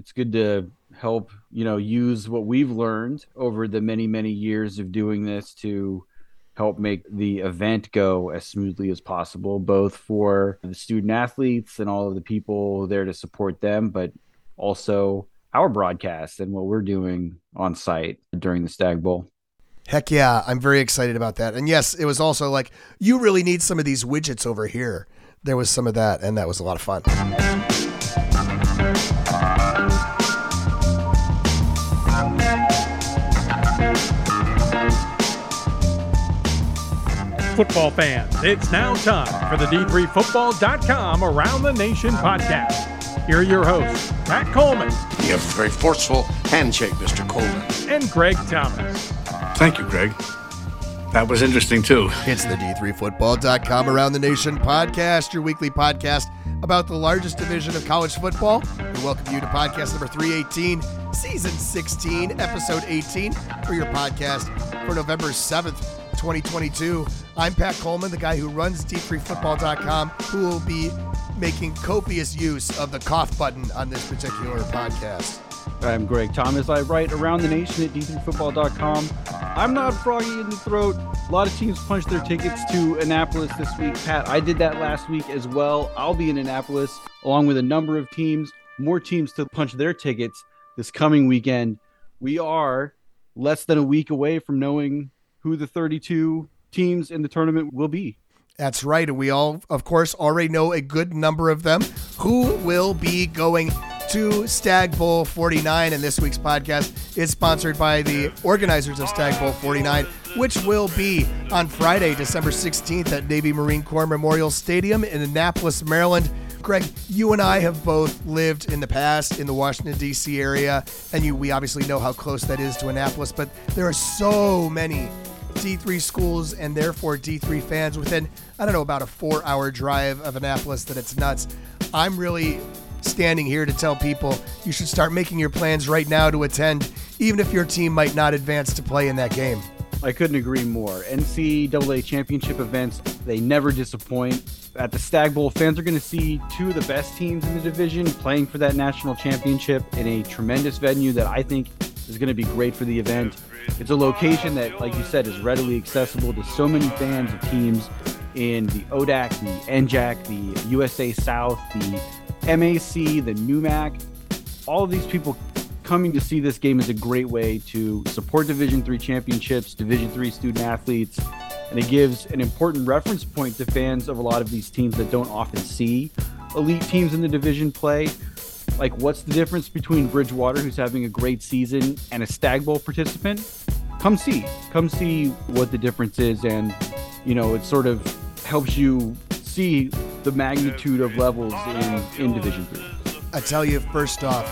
It's good to help, you know, use what we've learned over the many, many years of doing this to help make the event go as smoothly as possible, both for the student athletes and all of the people there to support them, but also our broadcast and what we're doing on site during the Stag Bowl. Heck yeah, I'm very excited about that. And yes, it was also like, you really need some of these widgets over here. There was some of that, and that was a lot of fun. Football fans, it's now time for the D3Football.com Around the Nation podcast. Here are your hosts, Pat Coleman. You have a very forceful handshake, Mr. Coleman. And Greg Thomas. Thank you, Greg. That was interesting too. It's the D3Football.com Around the Nation podcast, your weekly podcast about the largest division of college football. We welcome you to podcast number 318, season 16, episode 18, for your podcast for November 7th, 2022. I'm Pat Coleman, the guy who runs D3Football.com, who will be making copious use of the cough button on this particular podcast. I'm Greg Thomas. I write around the nation at d3football.com. I'm not froggy in the throat. A lot of teams punched their tickets to Annapolis this week. Pat, I did that last week as well. I'll be in Annapolis along with a number of teams, more teams to punch their tickets this coming weekend. We are less than a week away from knowing who the 32 teams in the tournament will be. That's right. And we all, of course, already know a good number of them who will be going to Stag Bowl 49. And this week's podcast is sponsored by the organizers of Stag Bowl 49, which will be on Friday, December 16th at Navy Marine Corps Memorial Stadium in Annapolis, Maryland. Greg, you and I have both lived in the past in the Washington D.C. area, and you we obviously know how close that is to Annapolis. But there are so many D3 schools and therefore D3 fans within I don't know about a four-hour drive of Annapolis that it's nuts. I'm really standing here to tell people you should start making your plans right now to attend, even if your team might not advance to play in that game. I couldn't agree more. NCAA championship events, they never disappoint. At the Stag Bowl, fans are going to see two of the best teams in the division playing for that national championship in a tremendous venue that I think is going to be great for the event. It's a location that, like you said, is readily accessible to so many fans of teams in the ODAC, the NJAC, the USA South, the MAC, the NEWMAC. All of these people coming to see this game is a great way to support Division Three championships, Division Three student athletes, and it gives an important reference point to fans of a lot of these teams that don't often see elite teams in the division play. Like, what's the difference between Bridgewater, who's having a great season, and a Stag Bowl participant? Come see, come see what the difference is, and you know, it sort of helps you see the magnitude of levels in in Division Three. I tell you, first off,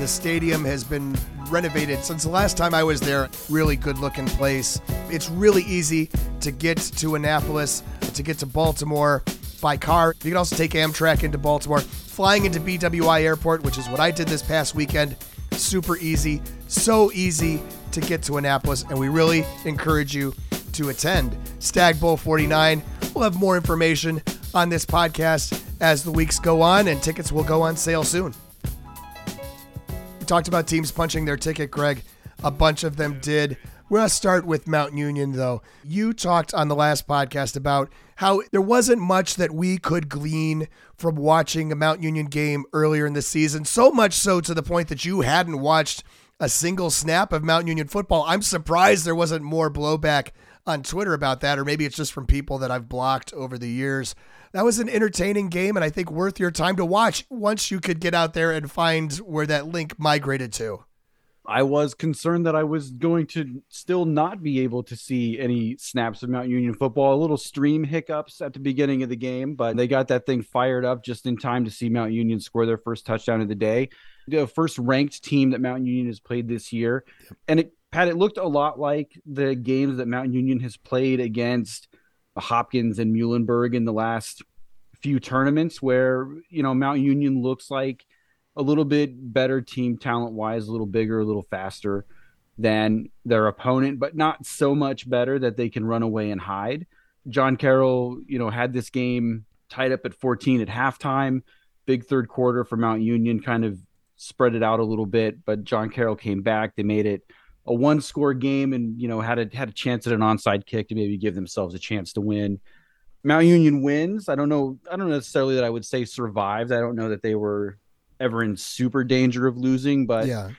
the stadium has been renovated since the last time I was there. Really good looking place. It's really easy to get to Annapolis, to get to Baltimore by car. You can also take Amtrak into Baltimore. Flying into BWI Airport, which is what I did this past weekend, super easy. So easy to get to Annapolis, and we really encourage you to attend Stag Bowl 49. We'll have more information on this podcast as the weeks go on, and tickets will go on sale soon We talked about teams punching their ticket, Greg. A bunch of them did. We're going to start with Mount Union, though. You talked on the last podcast about how there wasn't much that we could glean from watching a Mount Union game earlier in the season. So much so to the point that you hadn't watched a single snap of Mount Union football. I'm surprised there wasn't more blowback on Twitter about that, or maybe it's just from people that I've blocked over the years that was an entertaining game and I think worth your time to watch once you could get out there and find where that link migrated to. I was concerned that I was going to still not be able to see any snaps of Mount Union football. A little stream hiccups at the beginning of the game, but they got that thing fired up just in time to see Mount Union score their first touchdown of the day. The first ranked team that Mount Union has played this year. And it Pat, it looked a lot like the games that Mount Union has played against Hopkins and Muhlenberg in the last few tournaments where, you know, Mount Union looks like a little bit better team talent wise, a little bigger, a little faster than their opponent, but not so much better that they can run away and hide. John Carroll, you know, had this game tied up at 14 at halftime. Big third quarter for Mount Union, kind of spread it out a little bit, but John Carroll came back. They made it a one score game and you know had a had a chance at an onside kick to maybe give themselves a chance to win. Mount Union wins. I don't know. I don't necessarily that I would say survived. I don't know that they were ever in super danger of losing, but Yeah.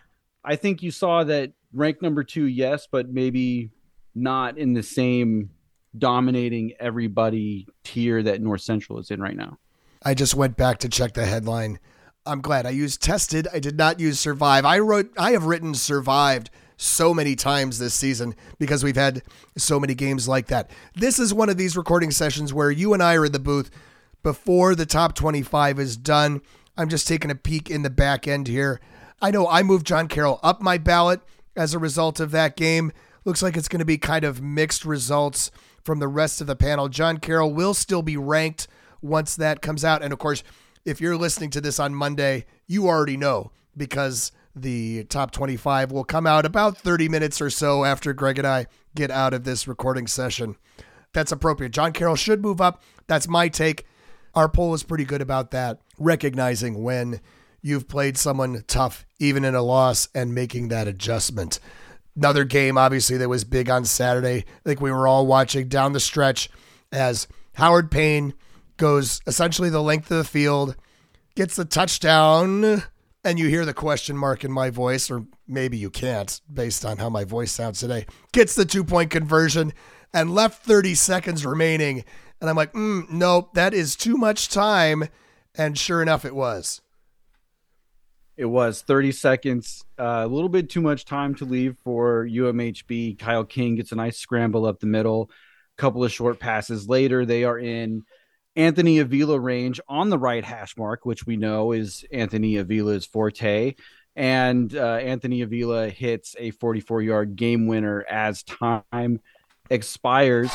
I think you saw that rank number two, yes, but maybe not in the same dominating everybody tier that North Central is in right now. I just went back to check the headline. I'm glad I used tested. I did not use survive. I wrote I have written survived so many times this season because we've had so many games like that. This is one of these recording sessions where you and I are in the booth before the top 25 is done. I'm just taking a peek in the back end here. I know I moved John Carroll up my ballot as a result of that game. Looks like it's going to be kind of mixed results from the rest of the panel. John Carroll will still be ranked once that comes out. And of course, if you're listening to this on Monday, you already know because the top 25 will come out about 30 minutes or so after Greg and I get out of this recording session. That's appropriate. John Carroll should move up. That's my take. Our poll is pretty good about that, recognizing when you've played someone tough, even in a loss, and making that adjustment. Another game, obviously, that was big on Saturday. I think we were all watching down the stretch as Howard Payne goes essentially the length of the field, gets the touchdown, and you hear the question mark in my voice, or maybe you can't based on how my voice sounds today. Gets the two point conversion and left 30 seconds remaining. And I'm like, mm, nope, that is too much time. And sure enough, it was. It was 30 seconds, uh, a little bit too much time to leave for UMHB. Kyle King gets a nice scramble up the middle, A couple of short passes later. They are in Anthony Avila range on the right hash mark, which we know is Anthony Avila's forte. And uh, Anthony Avila hits a 44 yard game winner as time expires.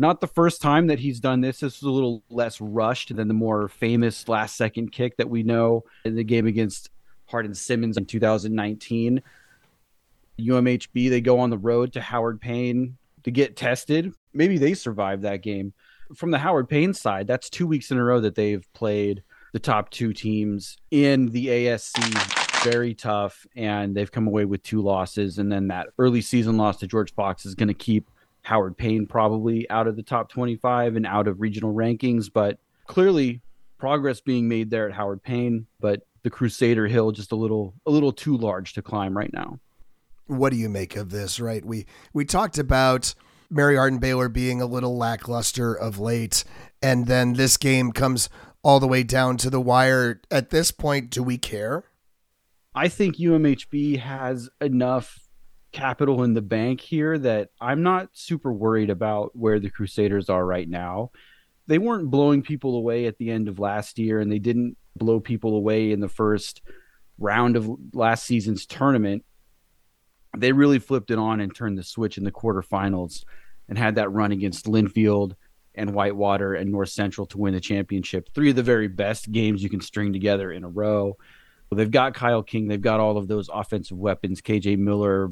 Not the first time that he's done this. This is a little less rushed than the more famous last second kick that we know in the game against Hardin Simmons in 2019. UMHB, they go on the road to Howard Payne to get tested. Maybe they survived that game. From the Howard Payne side, that's two weeks in a row that they've played the top two teams in the ASC. Very tough, and they've come away with two losses. And then that early season loss to George Fox is going to keep Howard Payne probably out of the top 25 and out of regional rankings, but clearly progress being made there at Howard Payne, but the Crusader Hill just a little a little too large to climb right now. what do you make of this? Right, we we talked about Mary Hardin Baylor being a little lackluster of late, and then this game comes all the way down to the wire. At this point, do we care? I think UMHB has enough capital in the bank here that I'm not super worried about where the Crusaders are right now. They weren't blowing people away at the end of last year, and they didn't blow people away in the first round of last season's tournament. They really flipped it on and turned the switch in the quarterfinals and had that run against Linfield and Whitewater and North Central to win the championship. Three of the very best games you can string together in a row. Well, they've got Kyle King. They've got all of those offensive weapons, KJ Miller,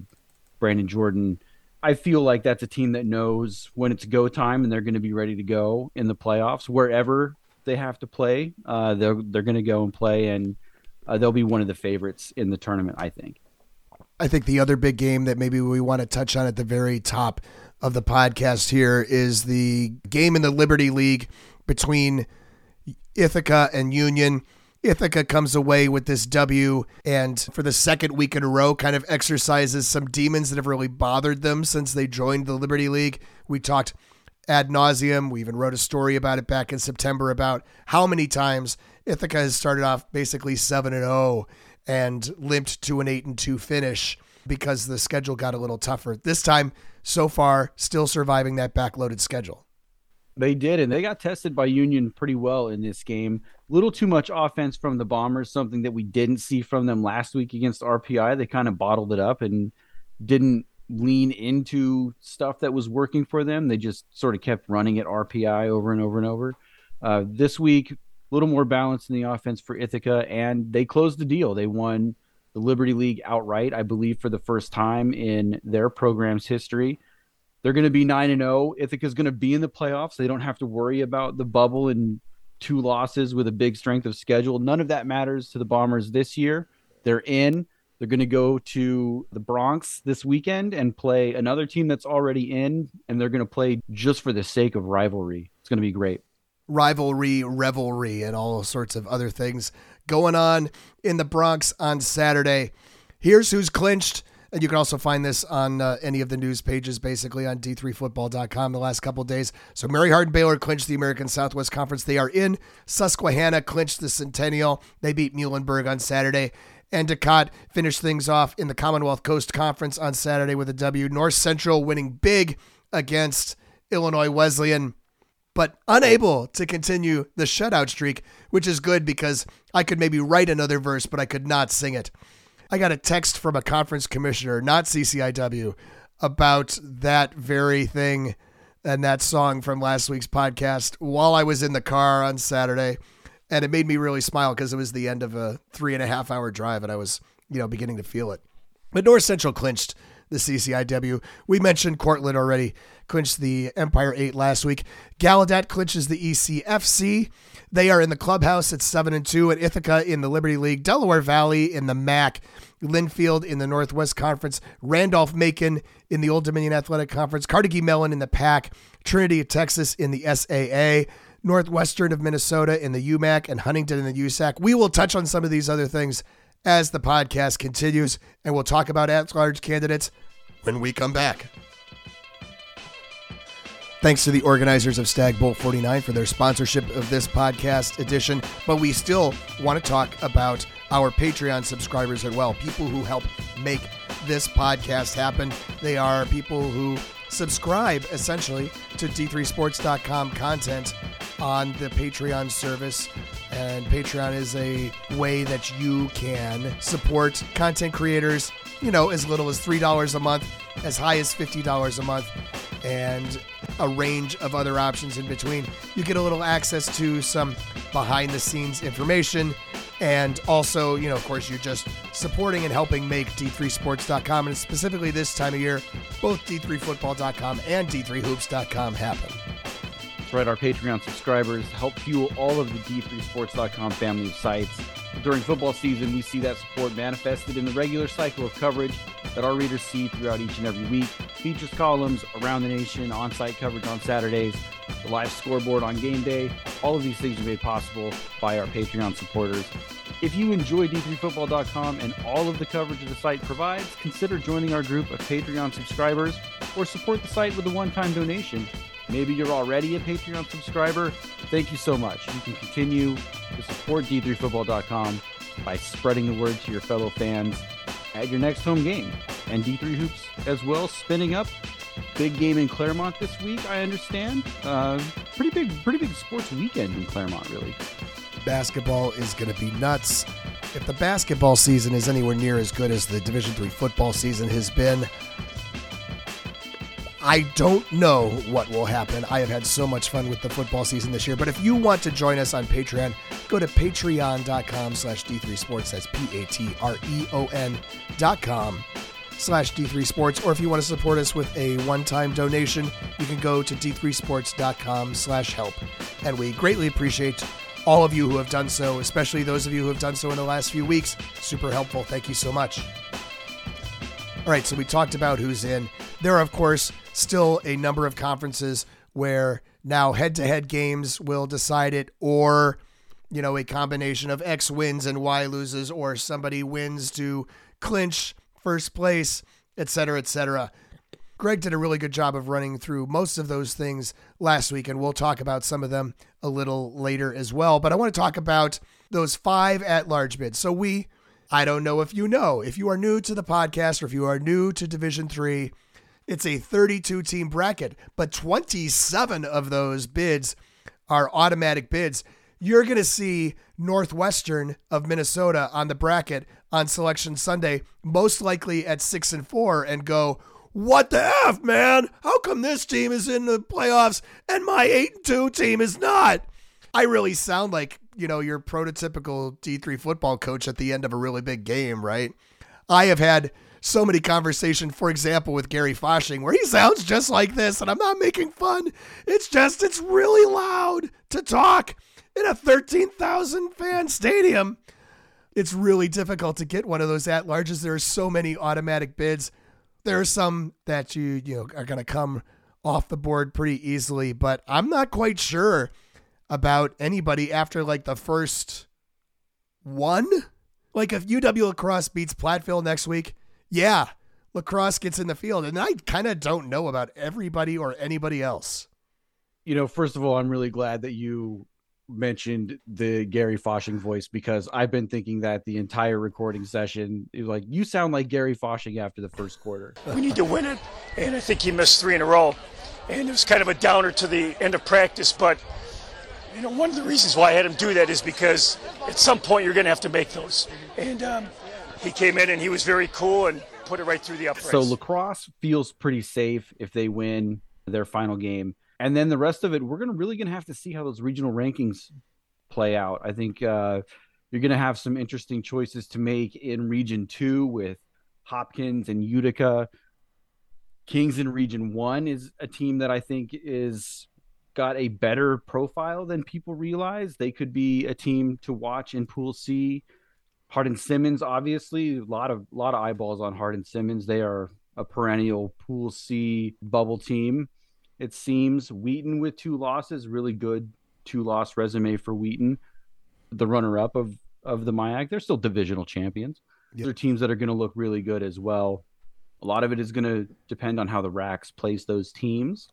Brandon Jordan. I feel like that's a team that knows when it's go time and they're going to be ready to go in the playoffs wherever they have to play. Uh, they're they're going to go and play, and uh, they'll be one of the favorites in the tournament. I think. I think the other big game that maybe we want to touch on at the very top of the podcast here is the game in the Liberty League between Ithaca and Union. Ithaca comes away with this W and for the second week in a row kind of exercises some demons that have really bothered them since they joined the Liberty League. We talked ad nauseum. We even wrote a story about it back in September about how many times Ithaca has started off basically 7 and 0 and limped to an 8 and 2 finish because the schedule got a little tougher. This time, so far, still surviving that backloaded schedule. They did, and they got tested by Union pretty well in this game. Little too much offense from the Bombers, something that we didn't see from them last week against RPI. They kind of bottled it up and didn't lean into stuff that was working for them. They just sort of kept running at RPI over and over and over. Uh, this week, a little more balance in the offense for Ithaca, and they closed the deal. They won the Liberty League outright, I believe, for the first time in their program's history. They're going to be 9 and 0. Ithaca's going to be in the playoffs. They don't have to worry about the bubble and two losses with a big strength of schedule. None of that matters to the Bombers this year. They're in. They're going to go to the Bronx this weekend and play another team that's already in, and they're going to play just for the sake of rivalry. It's going to be great. Rivalry, revelry, and all sorts of other things going on in the Bronx on Saturday. Here's who's clinched. And you can also find this on uh, any of the news pages, basically on d3football.com the last couple days. So Mary Hardin Baylor clinched the American Southwest Conference. They are in. Susquehanna clinched the Centennial. They beat Muhlenberg on Saturday. Endicott finished things off in the Commonwealth Coast Conference on Saturday with a W. North Central winning big against Illinois Wesleyan, but unable to continue the shutout streak, which is good because I could maybe write another verse, but I could not sing it. I got a text from a conference commissioner, not CCIW, about that very thing and that song from last week's podcast while I was in the car on Saturday and it made me really smile because it was the end of a three and a half hour drive, and I was, you know, beginning to feel it. But North Central clinched the CCIW. We mentioned Cortland already clinched the Empire 8 last week. Gallaudet clinches the ECFC. They are in the clubhouse at 7 and 2 at Ithaca in the Liberty League, Delaware Valley in the MAC, Linfield in the Northwest Conference, Randolph Macon in the Old Dominion Athletic Conference, Carnegie Mellon in the PAC, Trinity of Texas in the SAA. Northwestern of Minnesota in the UMAC and Huntingdon in the USAC. We will touch on some of these other things as the podcast continues, and we'll talk about at large candidates when we come back. Thanks to the organizers of Stag Bowl 49 for their sponsorship of this podcast edition. But we still want to talk about our Patreon subscribers as well, people who help make this podcast happen. They are people who subscribe essentially to d3sports.com content on the Patreon service. And Patreon is a way that you can support content creators, you know, as little as $3 a month, as high as $50 a month, and a range of other options in between. You get a little access to some behind the scenes information. And also, you know, of course, you're just supporting and helping make D3Sports.com, and specifically this time of year, both D3Football.com and D3Hoops.com happen. That's right, our Patreon subscribers help fuel all of the D3Sports.com family of sites. During football season, we see that support manifested in the regular cycle of coverage that our readers see throughout each and every week. Features columns around the nation, on site coverage on Saturdays, the live scoreboard on game day. All of these things are made possible by our Patreon supporters. If you enjoy D3Football.com and all of the coverage the site provides, consider joining our group of Patreon subscribers or support the site with a one time donation Maybe you're already a Patreon subscriber. Thank you so much. You can continue to support D3Football.com by spreading the word to your fellow fans at your next home game. And D3 Hoops as well, spinning up. Big game in Claremont this week, I understand. Uh, pretty big, pretty big sports weekend in Claremont, really. Basketball is going to be nuts. If the basketball season is anywhere near as good as the Division Three football season has been, I don't know what will happen. I have had so much fun with the football season this year. But if you want to join us on Patreon, go to patreon.com slash D3Sports. That's P-A-T-R-E-O-N dot com slash D3 Sports. Or if you want to support us with a one-time donation, you can go to D3Sports.com slash help. And we greatly appreciate all of you who have done so, especially those of you who have done so in the last few weeks. Super helpful. Thank you so much. All right, so we talked about who's in. There are, of course, still a number of conferences where now head to head games will decide it, or, you know, a combination of X wins and Y loses, or somebody wins to clinch first place, et cetera, et cetera. Greg did a really good job of running through most of those things last week, and we'll talk about some of them a little later as well. But I want to talk about those five at large bids. So we I don't know if you know. If you are new to the podcast or if you are new to Division 3, it's a 32 team bracket, but 27 of those bids are automatic bids. You're going to see Northwestern of Minnesota on the bracket on selection Sunday, most likely at 6 and 4 and go, what the F, man? How come this team is in the playoffs and my 8 and 2 team is not? I really sound like, you know, your prototypical D3 football coach at the end of a really big game, right? I have had so many conversations, for example, with Gary Fasching, where he sounds just like this, and I'm not making fun. It's just, it's really loud to talk in a 13,000 fan stadium. It's really difficult to get one of those at larges. There are so many automatic bids. There are some that you you know are going to come off the board pretty easily, but I'm not quite sure about anybody after like the first one. Like if UW La Crosse beats Platteville next week, yeah, La Crosse gets in the field, and I kind of don't know about everybody or anybody else. You know, first of all, I'm really glad that you mentioned the Gary Fasching voice because I've been thinking that the entire recording session. Was like, you sound like Gary Fasching after the first quarter. We need to win it, and I think he missed three in a row, and it was kind of a downer to the end of practice. But you know, one of the reasons why I had him do that is because at some point you're going to have to make those, and um, he came in and he was very cool and put it right through the uprights. So La Crosse feels pretty safe if they win their final game and then the rest of it, we're gonna really gonna have to see how those regional rankings play out. I think uh, you're gonna have some interesting choices to make in Region Two with Hopkins and Utica. Kings in Region One is a team that I think is got a better profile than people realize. They could be a team to watch in Pool C. Hardin Simmons, obviously, a lot of lot of eyeballs on Hardin Simmons. They are a perennial Pool C bubble team. It seems Wheaton with two losses, really good two loss resume for Wheaton, the runner up of of the MIAC. They're still divisional champions. Yep. They're teams that are going to look really good as well. A lot of it is going to depend on how the RACs place those teams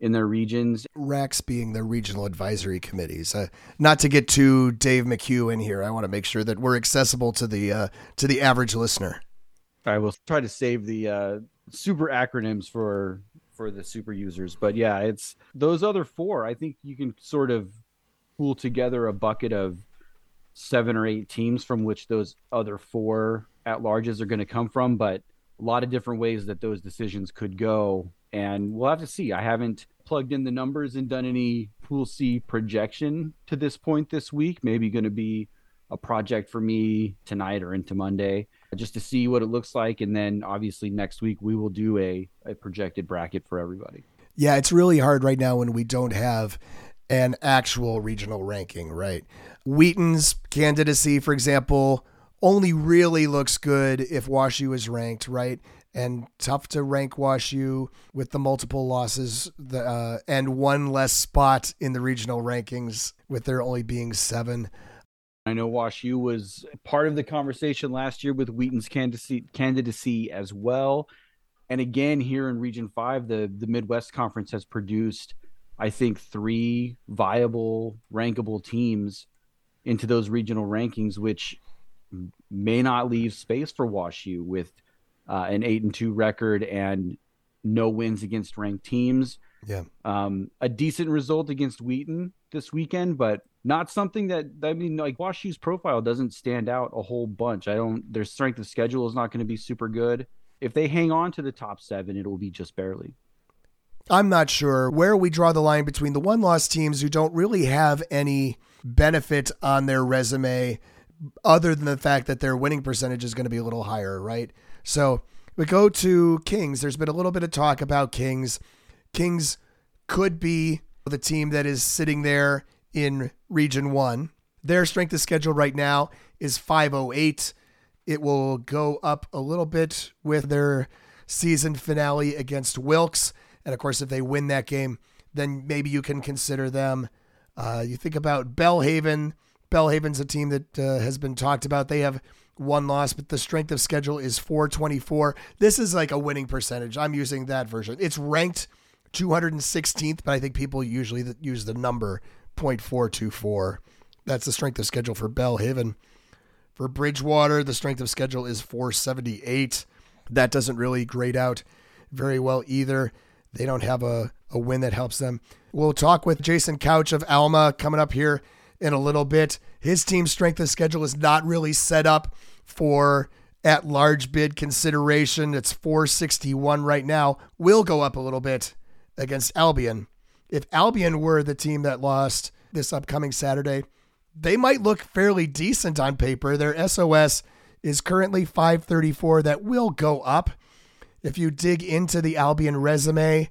in their regions. RACs being the regional advisory committees. Uh, not to get too Dave McHugh in here, I want to make sure that we're accessible to the uh, to the average listener. I will try to save the uh, super acronyms for for the super users. But yeah, it's those other four. I think you can sort of pool together a bucket of seven or eight teams from which those other four at larges are going to come from. But a lot of different ways that those decisions could go. And we'll have to see. I haven't plugged in the numbers and done any pool C projection to this point this week. Maybe going to be a project for me tonight or into Monday just to see what it looks like. And then obviously next week we will do a, a projected bracket for everybody. Yeah, it's really hard right now when we don't have an actual regional ranking, right? Wheaton's candidacy, for example, only really looks good if WashU is ranked, right? And tough to rank WashU with the multiple losses the, uh, and one less spot in the regional rankings with there only being seven. I know WashU was part of the conversation last year with Wheaton's candidacy, candidacy as well. And again, here in Region 5, the, the Midwest Conference has produced, I think, three viable, rankable teams into those regional rankings, which may not leave space for WashU with uh, an 8 and 2 record and no wins against ranked teams. Yeah. Um, a decent result against Wheaton this weekend, but not something that I mean, like WashU's profile doesn't stand out a whole bunch. I don't. Their strength of schedule is not going to be super good. If they hang on to the top seven, it'll be just barely. I'm not sure where we draw the line between the one loss teams who don't really have any benefit on their resume other than the fact that their winning percentage is going to be a little higher, right? So we go to Kings. There's been a little bit of talk about Kings. Kings could be the team that is sitting there in Region 1. Their strength of schedule right now is 508. It will go up a little bit with their season finale against Wilkes. And of course, if they win that game, then maybe you can consider them. Uh, you think about Belhaven. Belhaven's a team that uh, has been talked about. They have one loss, but the strength of schedule is 424. This is like a winning percentage. I'm using that version. It's ranked 216th, but I think people usually use the number 0.424. That's the strength of schedule for Belhaven. For Bridgewater, the strength of schedule is 478. That doesn't really grade out very well either. They don't have a, a win that helps them. We'll talk with Jason Couch of Alma coming up here in a little bit. His team's strength of schedule is not really set up for at large bid consideration. It's 461 right now. Will go up a little bit against Albion. If Albion were the team that lost this upcoming Saturday, they might look fairly decent on paper. Their SOS is currently 534. That will go up. If you dig into the Albion resume,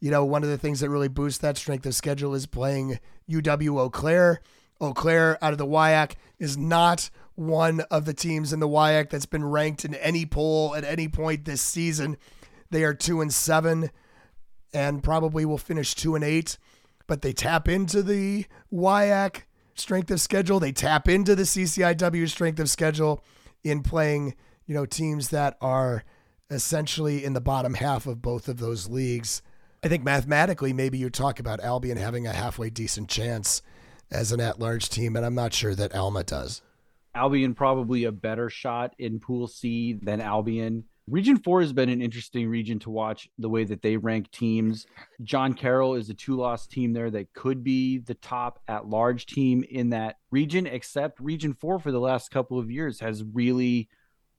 you know, one of the things that really boosts that strength of schedule is playing UW Eau Claire. Eau Claire out of the WIAC is not one of the teams in the WIAC that's been ranked in any poll at any point this season. They are two and seven and probably will finish two and eight, but they tap into the WIAC strength of schedule. They tap into the CCIW strength of schedule in playing, you know, teams that are essentially in the bottom half of both of those leagues. I think mathematically, maybe you talk about Albion having a halfway decent chance as an at large team, and I'm not sure that Alma does. Albion probably a better shot in Pool C than Albion. Region 4 has been an interesting region to watch the way that they rank teams. John Carroll is a two loss team there that could be the top at large team in that region, except Region 4 for the last couple of years has really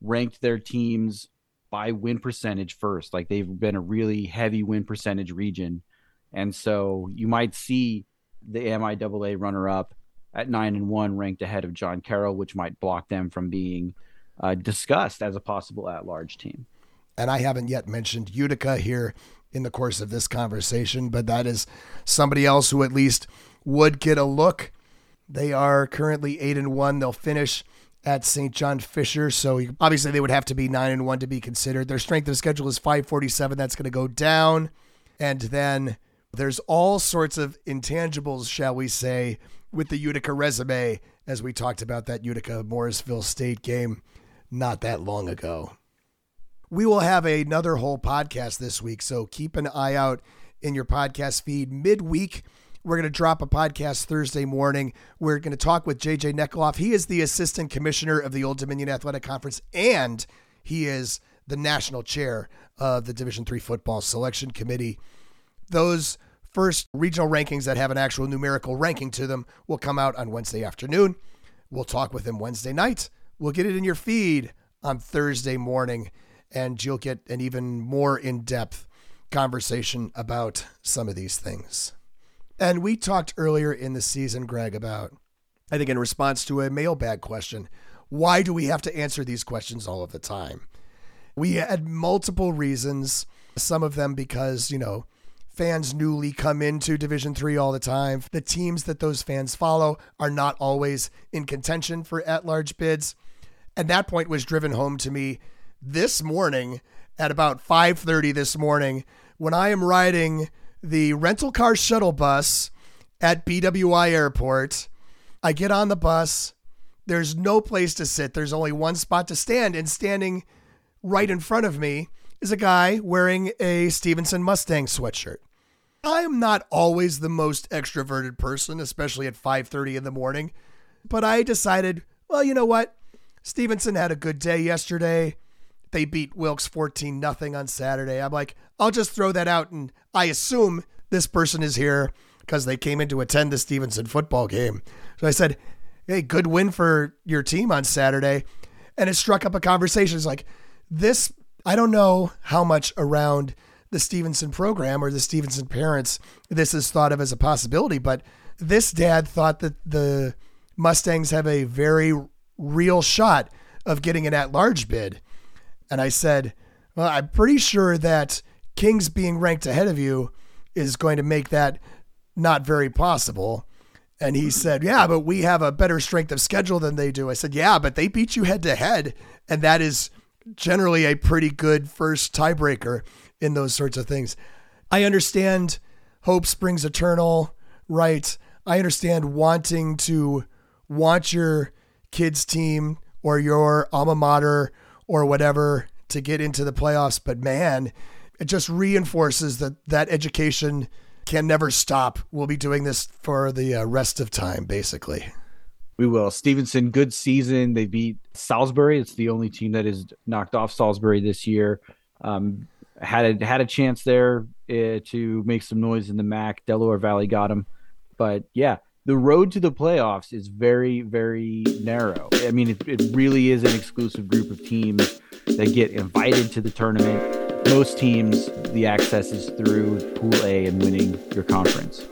ranked their teams by win percentage first. Like they've been a really heavy win percentage region. And so you might see the MIAA runner up at nine and one ranked ahead of John Carroll, which might block them from being uh, discussed as a possible at large team. And I haven't yet mentioned Utica here in the course of this conversation, but that is somebody else who at least would get a look. They are currently eight and one. They'll finish at St. John Fisher, so obviously they would have to be nine and one to be considered. Their strength of schedule is 547. That's going to go down, and then there's all sorts of intangibles, shall we say, with the Utica resume, as we talked about that Utica Morrisville State game not that long ago. We will have another whole podcast this week, so keep an eye out in your podcast feed midweek. We're going to drop a podcast Thursday morning. We're going to talk with JJ Nekoloff. He is the assistant commissioner of the Old Dominion Athletic Conference, and he is the national chair of the Division Three Football Selection Committee. Those first regional rankings that have an actual numerical ranking to them will come out on Wednesday afternoon. We'll talk with him Wednesday night. We'll get it in your feed on Thursday morning, and you'll get an even more in depth conversation about some of these things. And we talked earlier in the season, Greg, about, I think, in response to a mailbag question, why do we have to answer these questions all of the time? We had multiple reasons, some of them because, you know, fans newly come into division 3 all the time the teams that those fans follow are not always in contention for at-large bids and that point was driven home to me this morning at about 5:30 this morning when I am riding the rental car shuttle bus at BWI Airport. I get on the bus. There's no place to sit. There's only one spot to stand and standing right in front of me is a guy wearing a Stevenson Mustang sweatshirt. I am not always the most extroverted person, especially at 5:30 in the morning, but I decided, well, you know what? Stevenson had a good day yesterday. They beat Wilkes 14 nothing on Saturday. I'm like, I'll just throw that out. And I assume this person is here because they came in to attend the Stevenson football game. So I said, Hey, good win for your team on Saturday. And it struck up a conversation. It's like, this, I don't know how much around the Stevenson program or the Stevenson parents this is thought of as a possibility, but this dad thought that the Mustangs have a very real shot of getting an at large bid. And I said, Well, I'm pretty sure that Kings being ranked ahead of you is going to make that not very possible. And he said, Yeah, but we have a better strength of schedule than they do. I said, Yeah, but they beat you head to head. And that is generally a pretty good first tiebreaker in those sorts of things. I understand hope springs eternal, right? I understand wanting to want your kids team or your alma mater or whatever to get into the playoffs. But man, it just reinforces that that education can never stop. We'll be doing this for the uh, rest of time, basically. We will. Stevenson, good season. They beat Salisbury. It's the only team that has knocked off Salisbury this year. Um, had a, had a chance there uh, to make some noise in the MAC. Delaware Valley got them, but yeah, the road to the playoffs is very, very narrow. I mean, it, it really is an exclusive group of teams that get invited to the tournament. Most teams, the access is through Pool A and winning your conference.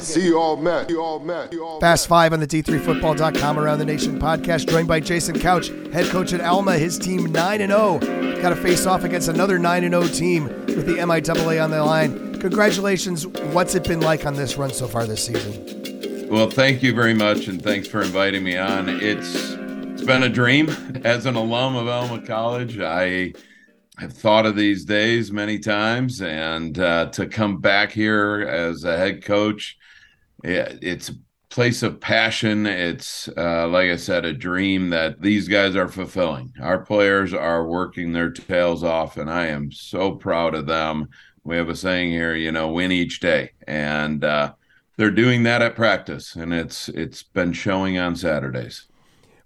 See you all, man. You all, man. You all Fast Five on the D3Football.com Around the Nation podcast, joined by Jason Couch, head coach at Alma. His team 9 0. Got to face off against another 9 0 team with the MIAA on the line. Congratulations. What's it been like on this run so far this season? Well, thank you very much, and thanks for inviting me on. It's it's been a dream as an alum of Alma College. I have thought of these days many times, and uh, to come back here as a head coach, it, it's a place of passion. It's uh, like I said, a dream that these guys are fulfilling. Our players are working their tails off, and I am so proud of them. We have a saying here, you know, win each day, and uh, they're doing that at practice, and it's it's been showing on Saturdays.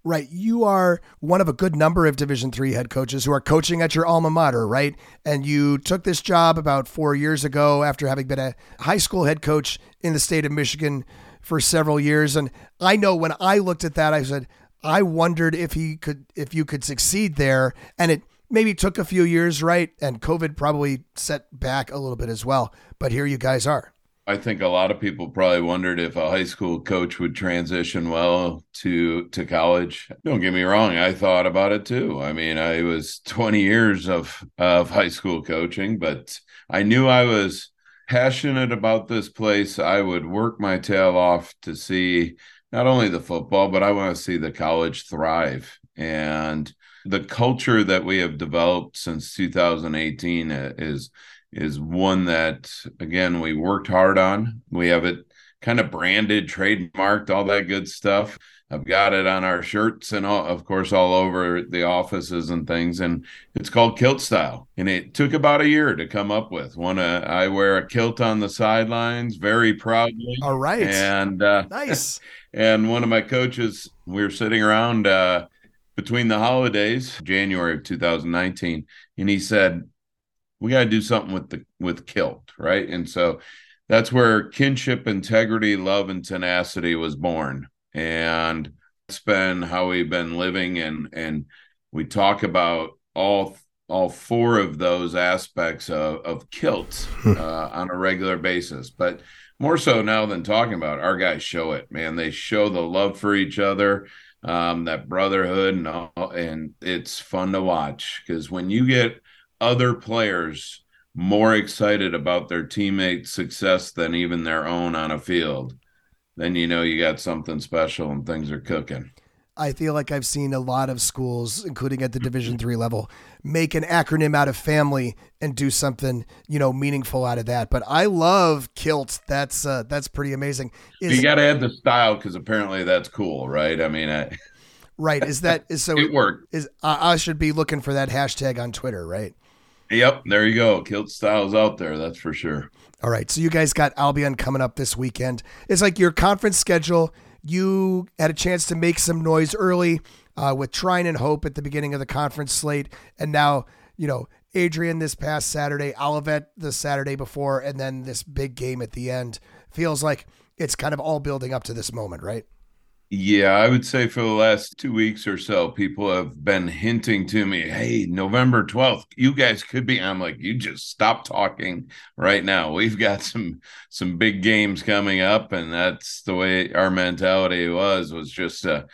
Right, you are one of a good number of Division three head coaches who are coaching at your alma mater, right? And you took this job about four years ago after having been a high school head coach in the state of Michigan for several years. And I know when I looked at that, I said, I wondered if he could, if you could succeed there, and it maybe took a few years, right? And COVID probably set back a little bit as well. But here you guys are. I think a lot of people probably wondered if a high school coach would transition well to to college. Don't get me wrong, I thought about it too. I mean, I was 20 years of of high school coaching, but I knew I was passionate about this place. I would work my tail off to see not only the football, but I want to see the college thrive. And the culture that we have developed since 2018 is is one that again we worked hard on. We have it kind of branded, trademarked, all that good stuff. I've got it on our shirts and all, of course all over the offices and things. And it's called kilt style. And it took about a year to come up with. One, uh, I wear a kilt on the sidelines very proudly. All right. And uh, nice. and one of my coaches, we were sitting around uh, between the holidays, January of 2019, and he said, we got to do something with the with kilt right? And so that's where kinship integrity love and tenacity was born. And it's been how we've been living. And and we talk about all all four of those aspects of, of kilt uh, on a regular basis. But more so now than talking about it, our guys show it man. They show the love for each other um, that brotherhood and all, and it's fun to watch. Because when you get other players more excited about their teammates' success than even their own on a field, then you know you got something special and things are cooking. I feel like I've seen a lot of schools, including at the Division three level, make an acronym out of family and do something you know meaningful out of that. But I love kilt. That's uh, that's pretty amazing. Is, you got to add the style because apparently that's cool, right? I mean, I, right? Is that is so? it worked. Is I should be looking for that hashtag on Twitter, right? Yep, there you go. Kilt styles out there, that's for sure. All right, so you guys got Albion coming up this weekend. It's like your conference schedule. You had a chance to make some noise early uh, with Trine and Hope at the beginning of the conference slate, and now you know Adrian this past Saturday, Olivet the Saturday before, and then this big game at the end. Feels like it's kind of all building up to this moment, right? Yeah, I would say for the last two weeks or so, people have been hinting to me, hey, November 12th, you guys could be. I'm like, you just stop talking right now. We've got some some big games coming up, and that's the way our mentality was, was just to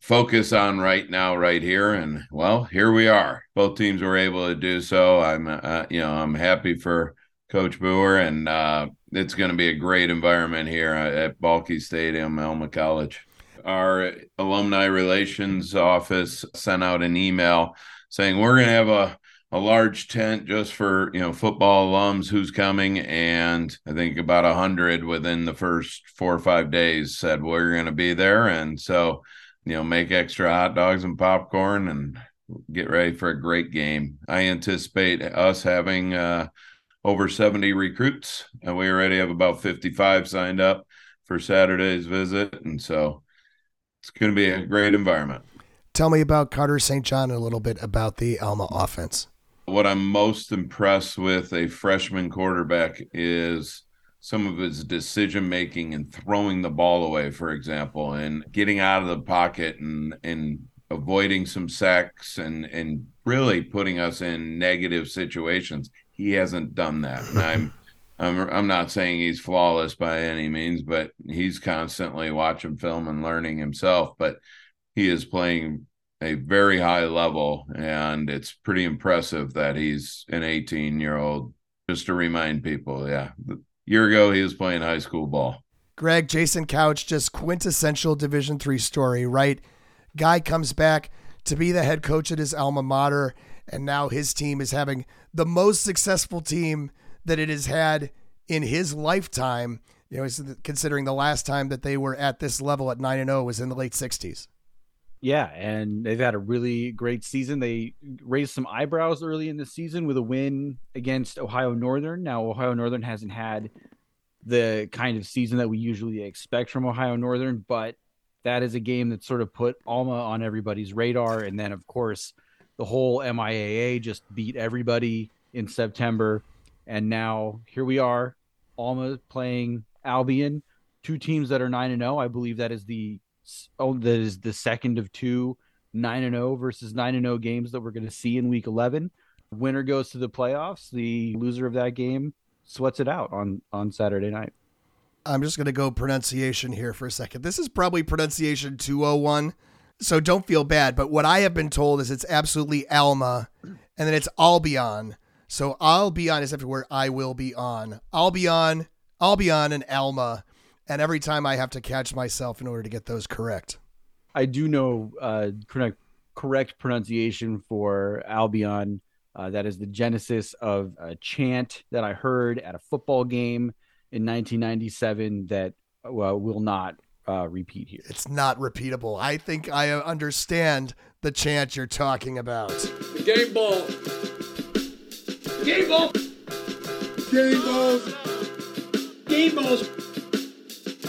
focus on right now, right here. And well, here we are. Both teams were able to do so. I'm uh, you know, I'm happy for Coach Beurer, and uh, it's going to be a great environment here at Bahlke Stadium, Alma College our alumni relations office sent out an email saying we're going to have a a large tent just for you know football alums who's coming? And i think about a hundred within the first four or five days said we're going to be there. And so you know make extra hot dogs and popcorn and get ready for a great game. I anticipate us having uh, over 70 recruits and we already have about 55 signed up for saturday's visit. And so it's going to be a great environment. Tell me about Carter St. John and a little bit about the Alma offense. What I'm most impressed with a freshman quarterback is some of his decision making and throwing the ball away, for example, and getting out of the pocket and and avoiding some sacks and and really putting us in negative situations. He hasn't done that. And I'm I'm I'm not saying he's flawless by any means, but he's constantly watching film and learning himself. But he is playing a very high level, and it's pretty impressive that he's an 18 year old. Just to remind people, yeah, a year ago he was playing high school ball. Greg, Jason Couch, just quintessential Division three story, right? Guy comes back to be the head coach at his alma mater, and now his team is having the most successful team that it has had in his lifetime. You know, considering the last time that they were at this level at nine and zero oh was in the late '60s. Yeah, and they've had a really great season. They raised some eyebrows early in the season with a win against Ohio Northern. Now, Ohio Northern hasn't had the kind of season that we usually expect from Ohio Northern, but that is a game that sort of put Alma on everybody's radar. And then, of course, the whole MIAA just beat everybody in September. And now here we are, Alma playing Albion, two teams that are 9 and 0. I believe that is the oh, that is the second of two 9 and 0 versus 9 and 0 games that we're going to see in week 11. Winner goes to the playoffs. The loser of that game sweats it out on on Saturday night. I'm just going to go pronunciation here for a second. This is probably pronunciation 201. So don't feel bad. But what I have been told is it's absolutely Alma and then it's Albion. So I'll be on is everywhere I will be on. I'll be on, I'll be on an Alma. And every time I have to catch myself in order to get those correct. I do know uh, correct, correct pronunciation for Albion. Uh, that is the genesis of a chant that I heard at a football game in 1997 that uh, will not uh, repeat here. It's not repeatable. I think I understand the chant you're talking about. The game ball. Game balls. Game balls. Game balls.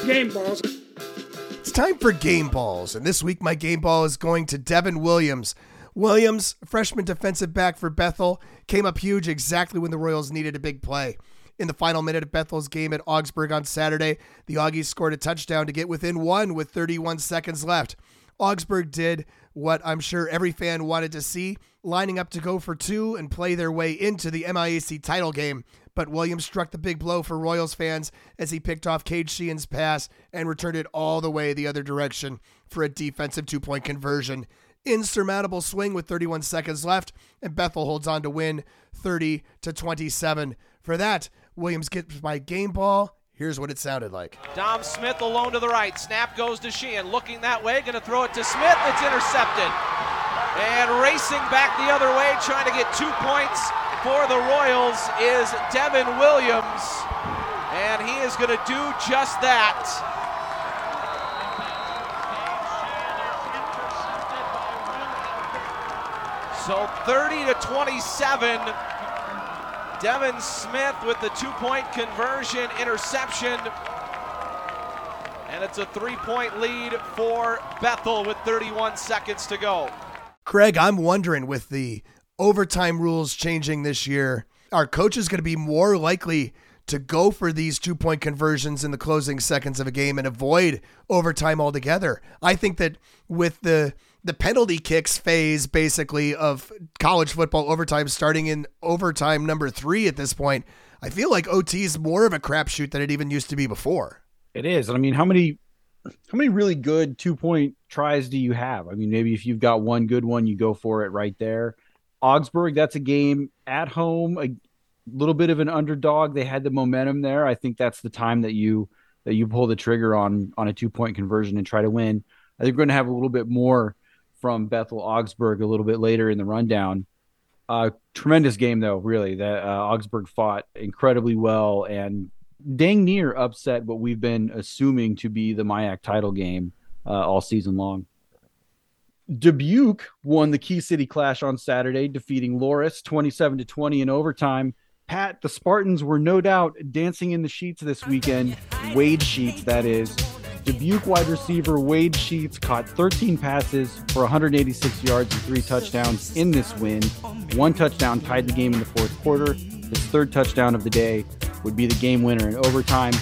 Game balls. It's time for game balls, and this week my game ball is going to Devin Williams. Williams, freshman defensive back for Bethel, came up huge exactly when the Royals needed a big play. In the final minute of Bethel's game at Augsburg on Saturday, the Augies scored a touchdown to get within one with 31 seconds left. Augsburg did what I'm sure every fan wanted to see, lining up to go for two and play their way into the MIAC title game. But Williams struck the big blow for Royals fans as he picked off Cade Sheehan's pass and returned it all the way the other direction for a defensive two point conversion. Insurmountable swing with 31 seconds left, and Bethel holds on to win 30 to 27. For that, Williams gets my game ball. Here's what it sounded like. Dom Smith alone to the right. Snap goes to Sheehan. Looking that way. Going to throw it to Smith. It's intercepted. And racing back the other way, trying to get two points for the Royals is Devin Williams. And he is going to do just that. So 30 to 27. Devin Smith with the two point conversion interception. And it's a three point lead for Bethel with 31 seconds to go. Craig, I'm wondering with the overtime rules changing this year, are coaches going to be more likely to go for these two point conversions in the closing seconds of a game and avoid overtime altogether? I think that with the the penalty kicks phase basically of college football overtime starting in overtime number three at this point. I feel like OT is more of a crapshoot than it even used to be before. It is. I mean, how many how many really good two point tries do you have? I mean, maybe if you've got one good one, you go for it right there. Augsburg, that's a game at home, a little bit of an underdog. They had the momentum there. I think that's the time that you that you pull the trigger on on a two point conversion and try to win. I think we're going to have a little bit more from Bethel Augsburg a little bit later in the rundown. Uh, tremendous game though, really. That uh, Augsburg fought incredibly well and dang near upset what we've been assuming to be the MIAC title game uh, all season long. Dubuque won the Key City Clash on Saturday, defeating Loras 27 to 20 in overtime. Pat, the Spartans were no doubt dancing in the sheets this weekend. Wade Sheets, that is. Dubuque wide receiver Wade Sheets caught 13 passes for 186 yards and three touchdowns in this win. One touchdown tied the game in the fourth quarter, his third touchdown of the day. would be the game winner in overtime.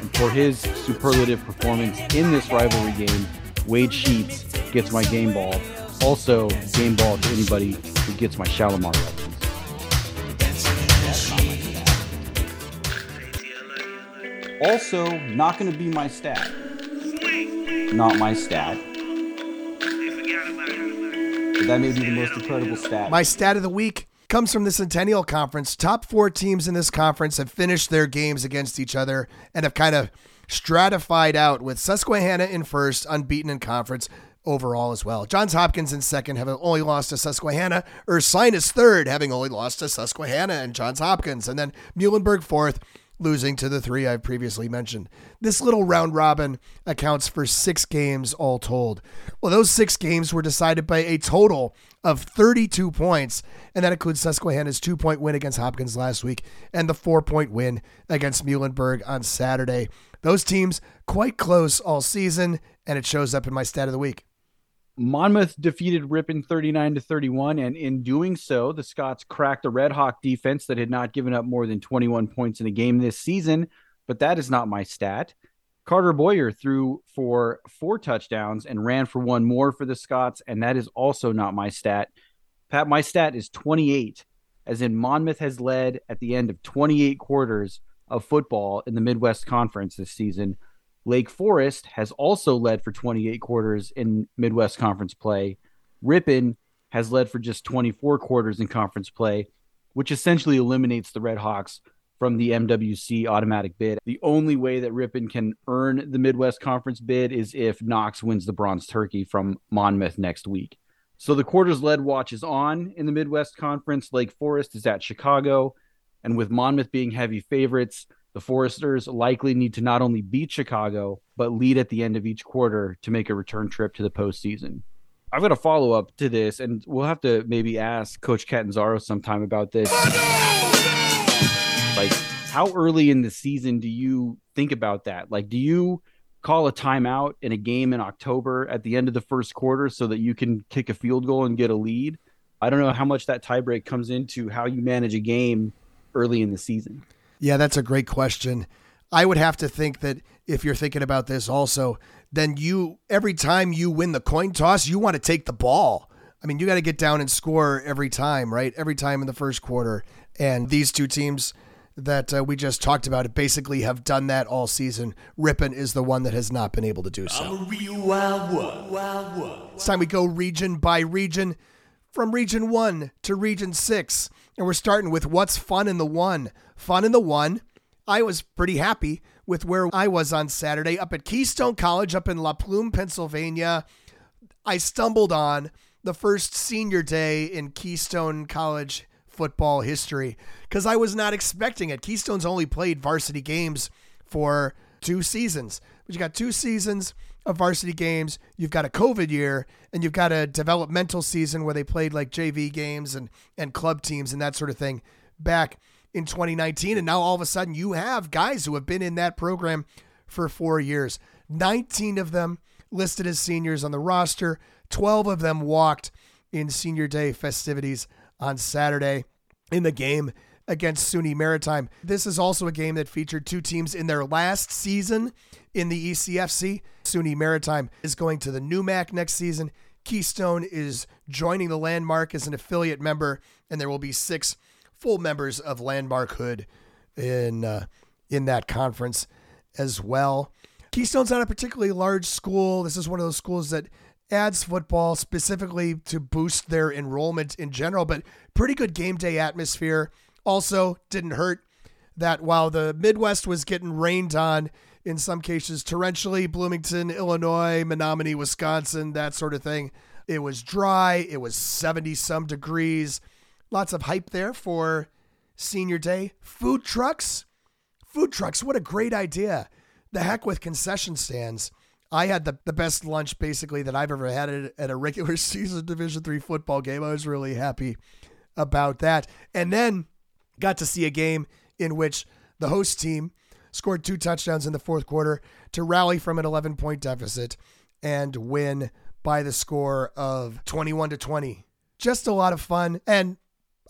And for his superlative performance in this rivalry game, Wade Sheets gets my game ball. Also, game ball to anybody who gets my Shalamar reference. Also, not going to be my stat. Not my stat. That may be the most incredible stat. My stat of the week comes from the Centennial Conference. Top four teams in this conference have finished their games against each other and have kind of stratified out with Susquehanna in first, unbeaten in conference overall as well. Johns Hopkins in second, having only lost to Susquehanna. Ursinus third, having only lost to Susquehanna and Johns Hopkins. And then Muhlenberg fourth, losing to the three I've previously mentioned. This little round robin accounts for six games all told. Well, those six games were decided by a total of 32 points, and that includes Susquehanna's two point win against Hopkins last week and the four point win against Muhlenberg on Saturday. Those teams quite close all season, and it shows up in my stat of the week. Monmouth defeated Ripon 39 to 31, and in doing so, the Scots cracked a Red Hawk defense that had not given up more than 21 points in a game this season. But that is not my stat. Carter Boyer threw for four touchdowns and ran for one more for the Scots, and that is also not my stat. Pat, my stat is 28, as in Monmouth has led at the end of 28 quarters of football in the Midwest Conference this season. Lake Forest has also led for 28 quarters in Midwest Conference play. Ripon has led for just 24 quarters in conference play, which essentially eliminates the Red Hawks from the MWC automatic bid. The only way that Ripon can earn the Midwest Conference bid is if Knox wins the Bronze Turkey from Monmouth next week. So the quarters led watch is on in the Midwest Conference. Lake Forest is at Chicago. And with Monmouth being heavy favorites, the Foresters likely need to not only beat Chicago, but lead at the end of each quarter to make a return trip to the postseason. I've got a follow up to this, and we'll have to maybe ask Coach Catanzaro sometime about this. Like, how early in the season do you think about that? Like, do you call a timeout in a game in October at the end of the first quarter so that you can kick a field goal and get a lead? I don't know how much that tiebreak comes into how you manage a game early in the season. Yeah, that's a great question. I would have to think that if you're thinking about this also, then you every time you win the coin toss, you want to take the ball. I mean, you got to get down and score every time, right? Every time in the first quarter. And these two teams that uh, we just talked about basically have done that all season. Ripon is the one that has not been able to do so. It's time we go region by region, from region one to region six. And we're starting with what's fun in the one. Fun in the one. I was pretty happy with where I was on Saturday up at Keystone College up in La Plume, Pennsylvania. I stumbled on the first senior day in Keystone College football history because I was not expecting it. Keystone's only played varsity games for two seasons, but you got two seasons of varsity games. You've got a COVID year, and you've got a developmental season where they played like JV games and and club teams and that sort of thing back in 2019. And now all of a sudden you have guys who have been in that program for four years. 19 of them listed as seniors on the roster. 12 of them walked in senior day festivities on Saturday in the game against SUNY Maritime. This is also a game that featured two teams in their last season in the ECFC. SUNY Maritime is going to the NEWMAC next season. Keystone is joining the Landmark as an affiliate member, and there will be six full members of Landmark Hood in uh, in that conference as well. Keystone's not a particularly large school. This is one of those schools that adds football specifically to boost their enrollment in general, but pretty good game day atmosphere. Also, didn't hurt that while the Midwest was getting rained on, in some cases torrentially, Bloomington, Illinois, Menomonie, Wisconsin, that sort of thing. It was dry. It was 70 some degrees. Lots of hype there for senior day. Food trucks. Food trucks. What a great idea. The heck with concession stands. I had the, the best lunch basically that I've ever had at, at a regular season Division three football game. I was really happy about that. And then got to see a game in which the host team scored two touchdowns in the fourth quarter to rally from an 11 point deficit and win by the score of 21 to 20. Just a lot of fun. And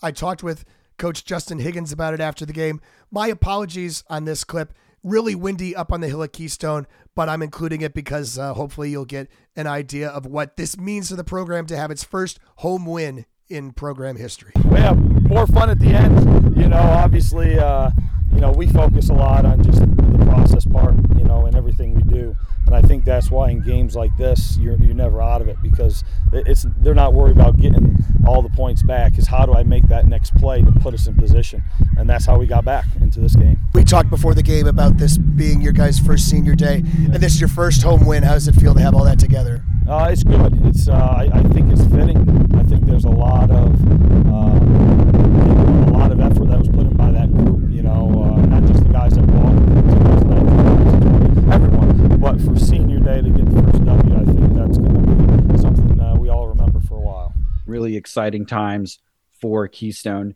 I talked with Coach Justin Higgins about it after the game. My apologies on this clip. Really windy up on the hill at Keystone, but I'm including it because uh, hopefully you'll get an idea of what this means to the program to have its first home win in program history. Have more fun at the end. You know, obviously, uh, you know, we focus a lot on just the process part, you know, and everything we do. And I think that's why in games like this, you're, you're never out of it because it's they're not worried about getting all the points back. Is how do I make that next play to put us in position? And that's how we got back into this game. We talked before the game about this being your guys' first senior day, and this is your first home win. How does it feel to have all that together? Uh, it's good. It's uh, I, I, think it's fitting. I think there's a lot of uh, lot of effort that was put in by that group. You know, uh, not just the guys that walked, everyone. But for senior day to get the first W, I think that's going to be something we all remember for a while. Really exciting times for Keystone.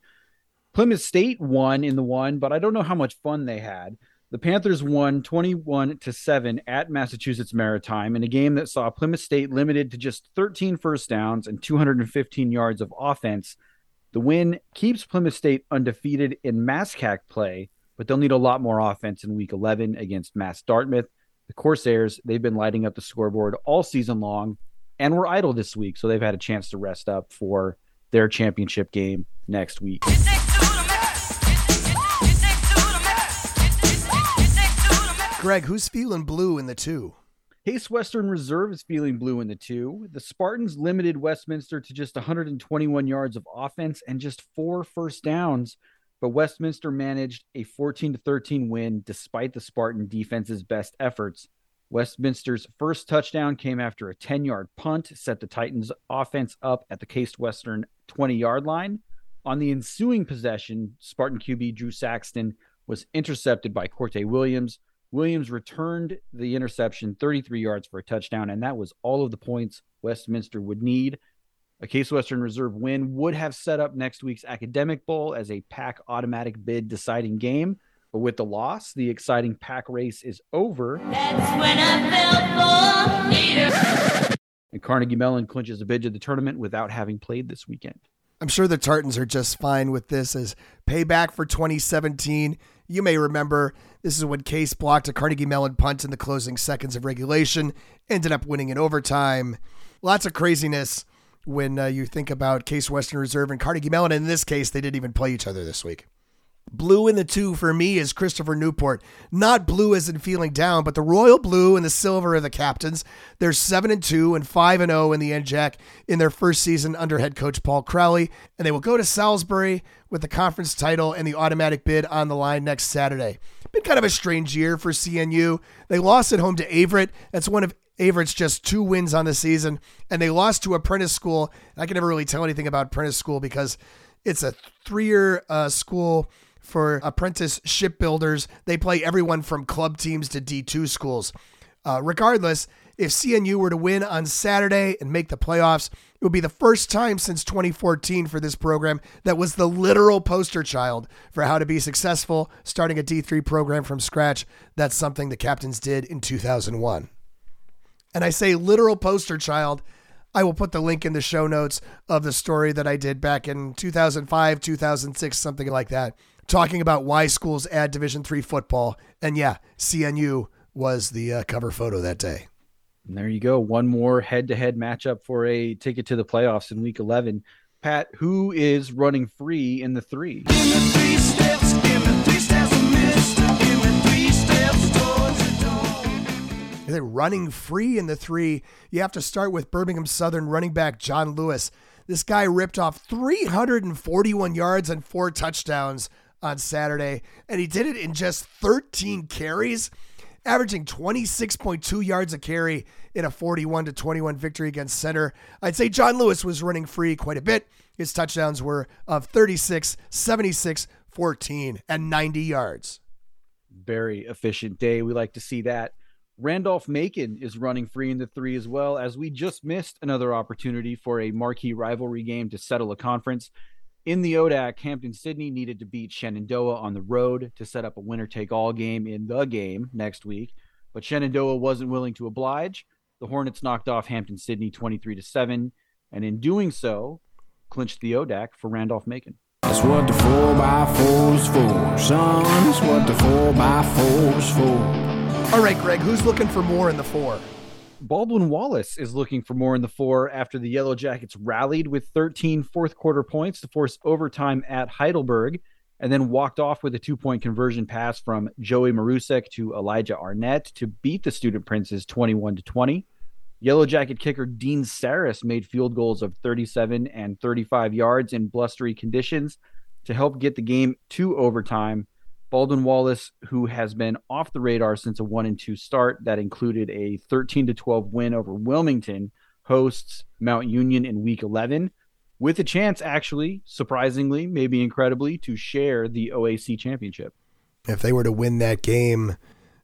Plymouth State won in the one, but I don't know how much fun they had. The Panthers won 21 to 7 at Massachusetts Maritime in a game that saw Plymouth State limited to just 13 first downs and 215 yards of offense. The win keeps Plymouth State undefeated in MASCAC play, but they'll need a lot more offense in week 11 against Mass Dartmouth. The Corsairs, they've been lighting up the scoreboard all season long and were idle this week, so they've had a chance to rest up for their championship game next week. Greg, who's feeling blue in the two? Case Western Reserve is feeling blue in the two. The Spartans limited Westminster to just 121 yards of offense and just four first downs, but Westminster managed a 14 to 13 win despite the Spartan defense's best efforts. Westminster's first touchdown came after a 10 yard punt, set the Titans' offense up at the Case Western 20 yard line. On the ensuing possession, Spartan QB Drew Saxton was intercepted by Corte Williams Williams returned the interception 33 yards for a touchdown, and that was all of the points Westminster would need. A Case Western Reserve win would have set up next week's Academic Bowl as a PAC automatic bid deciding game. But with the loss, the exciting PAC race is over. And Carnegie Mellon clinches a bid to the tournament without having played this weekend. I'm sure the Tartans are just fine with this as payback for 2017. You may remember this is when Case blocked a Carnegie Mellon punt in the closing seconds of regulation, ended up winning in overtime. Lots of craziness when uh, you think about Case Western Reserve and Carnegie Mellon. In this case, they didn't even play each other this week. Blue in the two for me is Christopher Newport. Not blue as in feeling down, but the royal blue and the silver are the captains. They're seven and two and five and zero oh in the NJAC in their first season under head coach Paul Crowley, and they will go to Salisbury with the conference title and the automatic bid on the line next Saturday. Been kind of a strange year for CNU. They lost at home to Averett. That's one of Averett's just two wins on the season, and they lost to Apprentice School. I can never really tell anything about Apprentice School because it's a three-year uh, school for apprentice shipbuilders. They play everyone from club teams to D2 schools. Uh, regardless, if CNU were to win on Saturday and make the playoffs, it would be the first time since 2014 for this program that was the literal poster child for how to be successful starting a D3 program from scratch. That's something the captains did in 2001. And I say literal poster child. I will put the link in the show notes of the story that I did back in 2005, 2006, something like that talking about why schools add Division three football. And yeah, CNU was the uh, cover photo that day. And there you go. One more head to head matchup for a ticket to the playoffs in week 11. Pat, who is running free in the three? They're running free in the three. You have to start with Birmingham Southern running back John Lewis. This guy ripped off 341 yards and four touchdowns on Saturday, and he did it in just 13 carries, averaging 26.2 yards a carry in a 41 to 21 victory against Center. I'd say John Lewis was running free quite a bit. His touchdowns were of 36, 76, 14, and 90 yards. Very efficient day. We like to see that. Randolph Macon is running free in the three as well, as we just missed another opportunity for a marquee rivalry game to settle a conference. In the ODAC, Hampden-Sydney needed to beat Shenandoah on the road to set up a winner take all game in the game next week, but Shenandoah wasn't willing to oblige. The Hornets knocked off Hampden-Sydney 23 to 7, and in doing so, clinched the ODAC for Randolph Macon. That's what the 4x4 is for, son. That's what the 4x4 is for. All right, Greg, who's looking for more in the four? Baldwin Wallace is looking for more in the four after the Yellow Jackets rallied with 13 fourth quarter points to force overtime at Heidelberg and then walked off with a two point conversion pass from Joey Marusek to Elijah Arnett to beat the Student Princes 21 to 20. Yellow Jacket kicker Dean Saris made field goals of 37 and 35 yards in blustery conditions to help get the game to overtime. Baldwin Wallace, who has been off the radar since a 1 and 2 start that included a 13 to 12 win over Wilmington, hosts Mount Union in week 11 with a chance actually, surprisingly, maybe incredibly to share the OAC championship. If they were to win that game,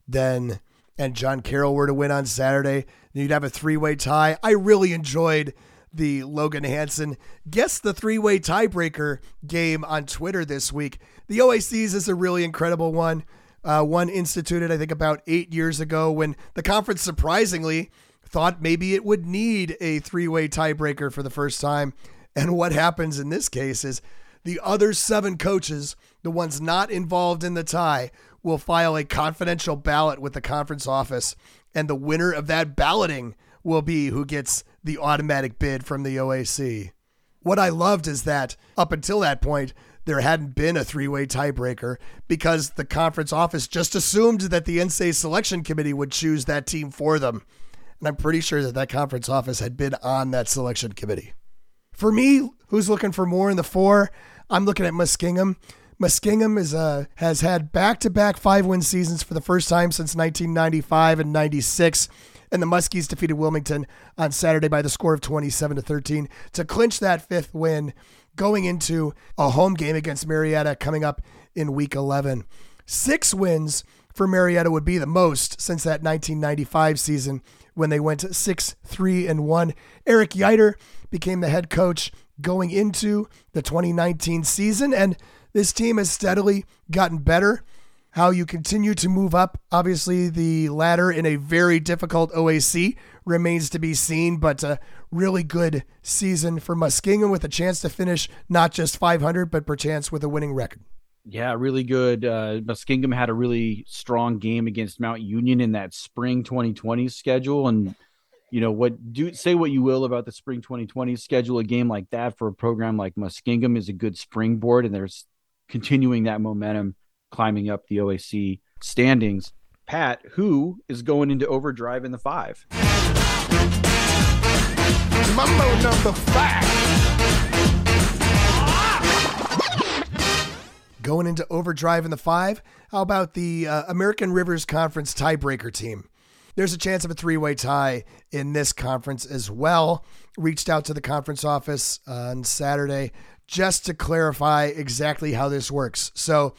then and John Carroll were to win on Saturday, you'd have a three way tie. I really enjoyed the Logan Hanson guess the three way tiebreaker game on Twitter this week. The OACs is a really incredible one. Uh, one instituted, I think, about eight years ago when the conference surprisingly thought maybe it would need a three way tiebreaker for the first time. And what happens in this case is the other seven coaches, the ones not involved in the tie, will file a confidential ballot with the conference office, and the winner of that balloting will be who gets the automatic bid from the OAC. What I loved is that up until that point, there hadn't been a three way tiebreaker because the conference office just assumed that the NSA selection committee would choose that team for them. And I'm pretty sure that that conference office had been on that selection committee. For me, who's looking for more in the four? I'm looking at Muskingum. Muskingum is uh, has had back-to-back five-win seasons for the first time since 1995 and 96, and the Muskies defeated Wilmington on Saturday by the score of 27 to 13 to clinch that fifth win, going into a home game against Marietta coming up in Week 11. Six wins for Marietta would be the most since that 1995 season when they went 6 3 and 1. Eric Yeiter became the head coach going into the 2019 season. And this team has steadily gotten better. How you continue to move up, obviously, the ladder in a very difficult OAC remains to be seen, but a really good season for Muskingum with a chance to finish not just 500, but perchance with a winning record. Yeah, really good. Uh, Muskingum had a really strong game against Mount Union in that spring 2020 schedule, and you know what do say what you will about the spring 2020 schedule a game like that for a program like muskingum is a good springboard and there's continuing that momentum climbing up the oac standings pat who is going into overdrive in the five Mambo number five. Going into overdrive in the five, how about the uh, American Rivers Conference tiebreaker team? There's a chance of a three way tie in this conference as well. Reached out to the conference office on Saturday just to clarify exactly how this works. So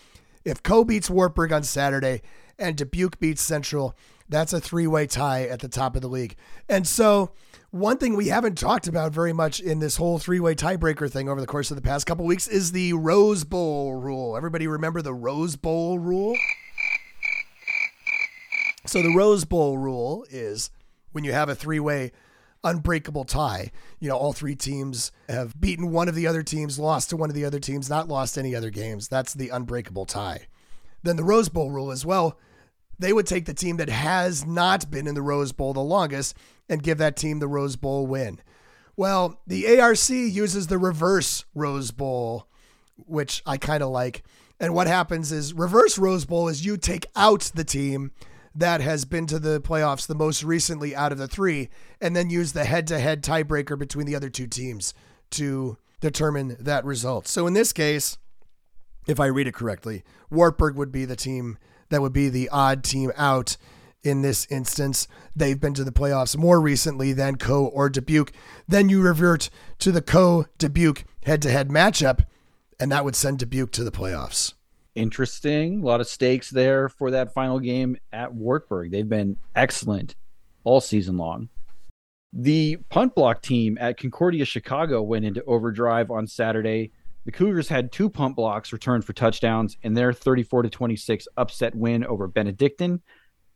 if Coe beats Wartburg on Saturday and Dubuque beats Central, that's a three way tie at the top of the league. And so, one thing we haven't talked about very much in this whole three way tiebreaker thing over the course of the past couple weeks is the Rose Bowl rule. Everybody remember the Rose Bowl rule? So the Rose Bowl rule is when you have a three-way unbreakable tie, you know, all three teams have beaten one of the other teams, lost to one of the other teams, not lost any other games. That's the unbreakable tie. Then the Rose Bowl rule as well, they would take the team that has not been in the Rose Bowl the longest and give that team the Rose Bowl win. Well, the ARC uses the reverse Rose Bowl, which I kind of like. And what happens is reverse Rose Bowl is you take out the team that has been to the playoffs the most recently out of the three, and then use the head to head tiebreaker between the other two teams to determine that result. So in this case, if I read it correctly, Wartburg would be the team that would be the odd team out in this instance. They've been to the playoffs more recently than Coe or Dubuque. Then you revert to the Coe Dubuque head to head matchup, and that would send Dubuque to the playoffs interesting. A lot of stakes there for that final game at Wartburg. They've been excellent all season long. The punt block team at Concordia Chicago went into overdrive on Saturday. The Cougars had two punt blocks returned for touchdowns in their 34 to 26 upset win over Benedictine.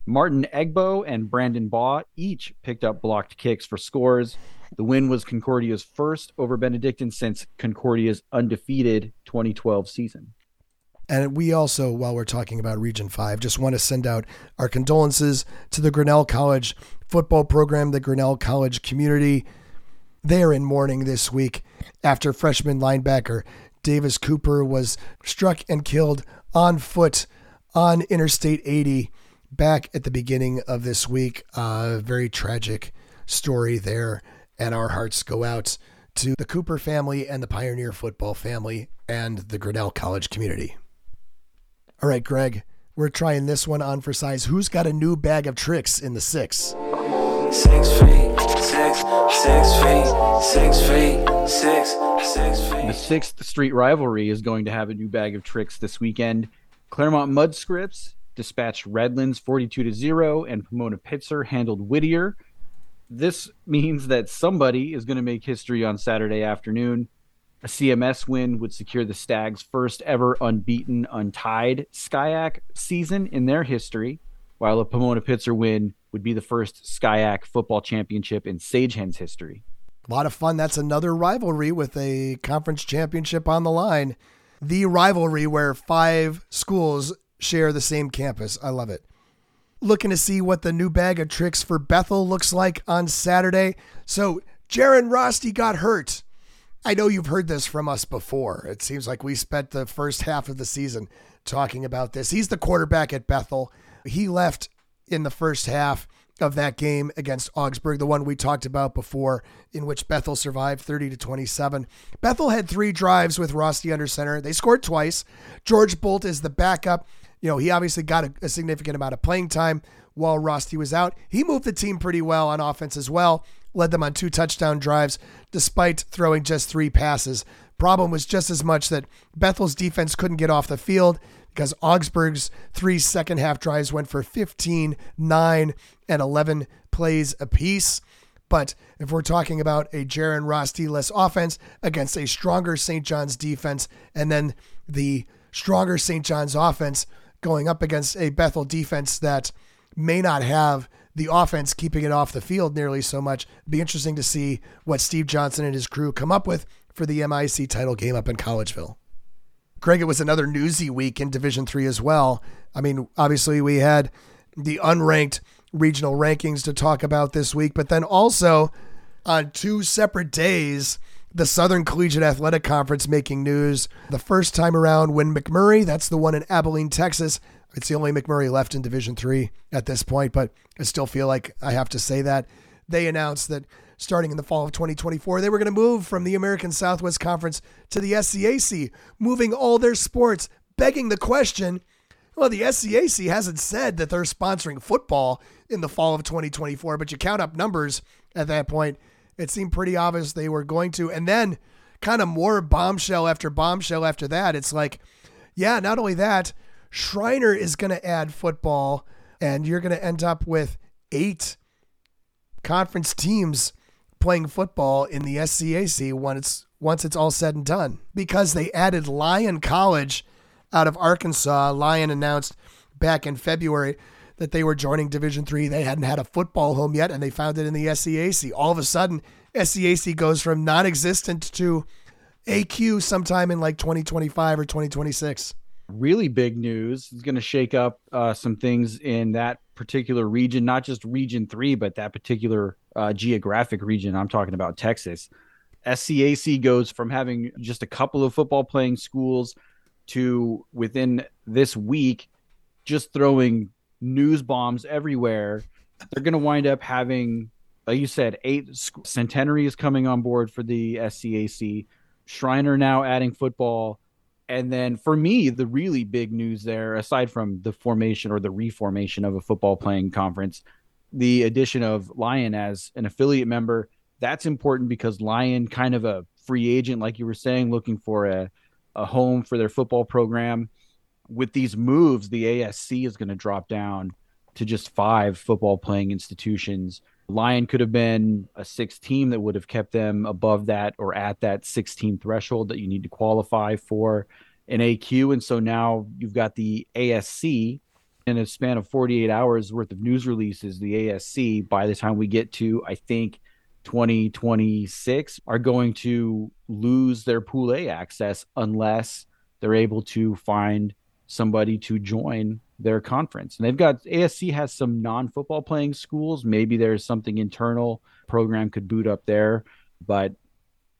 Martin Egbo and Brandon Baugh each picked up blocked kicks for scores. The win was Concordia's first over Benedictine since Concordia's undefeated 2012 season. And we also, while we're talking about Region 5, just want to send out our condolences to the Grinnell College football program, the Grinnell College community. They are in mourning this week after freshman linebacker Davis Cooper was struck and killed on foot on Interstate 80 back at the beginning of this week. A uh, very tragic story there. And our hearts go out to the Cooper family and the Pioneer football family and the Grinnell College community. All right, Greg, we're trying this one on for size. Who's got a new bag of tricks in the six? Six feet, six, six feet, six feet, six, six feet. The sixth street rivalry is going to have a new bag of tricks this weekend. Claremont-Mudd-Scripps dispatched Redlands 42 to 0, and Pomona Pitzer handled Whittier. This means that somebody is going to make history on Saturday afternoon. A CMS win would secure the Stags' first ever unbeaten, untied SCIAC season in their history, while a Pomona Pitzer win would be the first SCIAC football championship in Sagehen's history. A lot of fun. That's another rivalry with a conference championship on the line. The rivalry where five schools share the same campus. I love it. Looking to see what the new bag of tricks for Bethel looks like on Saturday. So, Jaron Roste got hurt. I know you've heard this from us before. It seems like we spent the first half of the season talking about this. He's the quarterback at Bethel. He left in the first half of that game against Augsburg, the one we talked about before, in which Bethel survived 30 to 27. Bethel had three drives with Roste under center. They scored twice. George Bolt is the backup. You know, he obviously got a, a significant amount of playing time while Roste was out. He moved the team pretty well on offense as well led them on two touchdown drives despite throwing just three passes. Problem was just as much that Bethel's defense couldn't get off the field because Augsburg's three second half drives went for 15, 9, and 11 plays apiece. But if we're talking about a Jaron Roste less offense against a stronger St. John's defense, and then the stronger St. John's offense going up against a Bethel defense that may not have the offense keeping it off the field nearly so much. Be interesting to see what Steve Johnson and his crew come up with for the MIAC title game up in Collegeville. Greg, it was another newsy week in Division Three as well. I mean, obviously we had the unranked regional rankings to talk about this week, but then also on two separate days, the Southern Collegiate Athletic Conference making news. The first time around when McMurry, that's the one in Abilene, Texas, it's the only McMurry left in Division Three at this point, but I still feel like I have to say that. They announced that starting in the fall of 2024, they were going to move from the American Southwest Conference to the SCAC, moving all their sports, begging the question well, the SCAC hasn't said that they're sponsoring football in the fall of 2024, but you count up numbers at that point, it seemed pretty obvious they were going to. And then, kind of more bombshell after bombshell after that, it's like, yeah, not only that, Schreiner is going to add football, and you're going to end up with eight conference teams playing football in the SCAC when it's once it's all said and done because they added Lyon College out of Arkansas. Lyon announced back in February that they were joining Division Three. They hadn't had a football home yet, and they found it in the SCAC. All of a sudden, SCAC goes from non-existent to AQ sometime in like 2025 or 2026 really big news is going to shake up uh, some things in that particular region, not just region three, but that particular uh, geographic region. I'm talking about Texas. SCAC goes from having just a couple of football playing schools to within this week just throwing news bombs everywhere. They're going to wind up having, like you said, eight centenary is coming on board for the SCAC. Schreiner now adding football and then for me, the really big news there, aside from the formation or the reformation of a football playing conference, the addition of Lyon as an affiliate member, that's important because Lyon, kind of a free agent, like you were saying, looking for a, a home for their football program. With these moves, the ASC is going to drop down to just five football playing institutions. Lyon could have been a sixth team that would have kept them above that or at that 16 threshold that you need to qualify for an AQ. And so now you've got the ASC in a span of 48 hours worth of news releases, the ASC, by the time we get to, I think, 2026, are going to lose their Pool A access unless they're able to find somebody to join their conference. And they've got ASC has some non football playing schools. Maybe there's something internal program could boot up there, but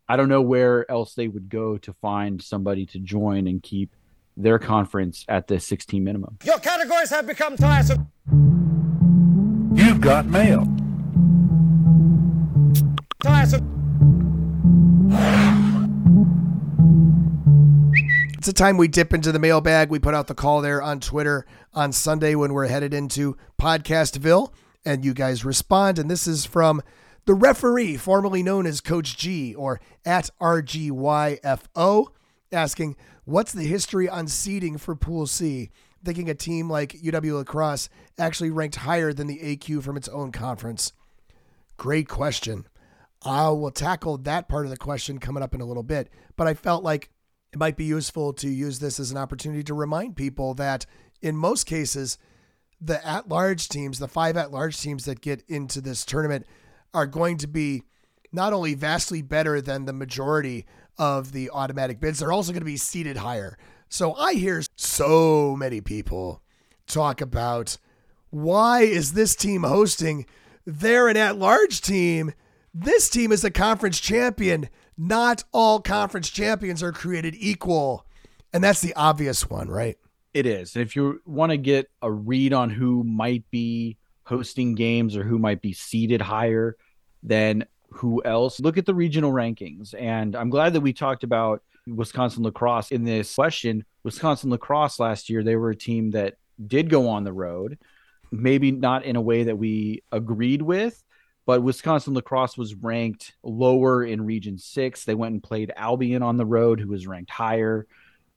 I don't know where else they would go to find somebody to join and keep their conference at the 16 minimum. Your categories have become tiresome. You've got mail. Tiresome. It's a time we dip into the mailbag. We put out the call there on Twitter on Sunday when we're headed into Podcastville, and you guys respond. And this is from the referee, formerly known as Coach G or at RGYFO, asking, What's the history on seeding for Pool C? Thinking a team like UW La Crosse actually ranked higher than the AQ from its own conference. Great question. I will tackle that part of the question coming up in a little bit, but I felt like it might be useful to use this as an opportunity to remind people that in most cases, the at large teams, the five at large teams that get into this tournament, are going to be not only vastly better than the majority of the automatic bids, they're also going to be seated higher. So I hear so many people talk about why is this team hosting? They're an at large team. This team is a conference champion. Not all conference champions are created equal. And that's the obvious one, right? It is. If you want to get a read on who might be hosting games or who might be seated higher, than who else? Look at the regional rankings. And I'm glad that we talked about Wisconsin La Crosse in this question. Wisconsin La Crosse last year, they were a team that did go on the road, maybe not in a way that we agreed with, but Wisconsin La Crosse was ranked lower in Region 6. They went and played Albion on the road, who was ranked higher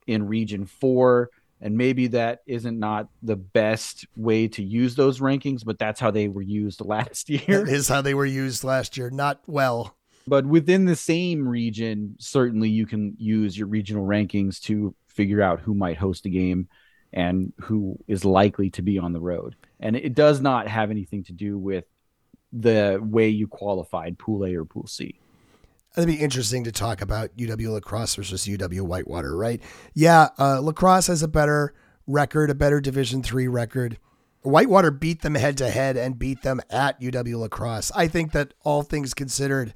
in Region 4 and maybe that isn't not the best way to use those rankings but that's how they were used last year. That is how they were used last year. Not well. But within the same region certainly you can use your regional rankings to figure out who might host a game and who is likely to be on the road. And it does not have anything to do with the way you qualified pool A or pool C It'd be interesting to talk about UW La Crosse versus UW Whitewater, right? Yeah, uh, La Crosse has a better record, a better Division three record. Whitewater beat them head to head and beat them at UW La Crosse. I think that all things considered,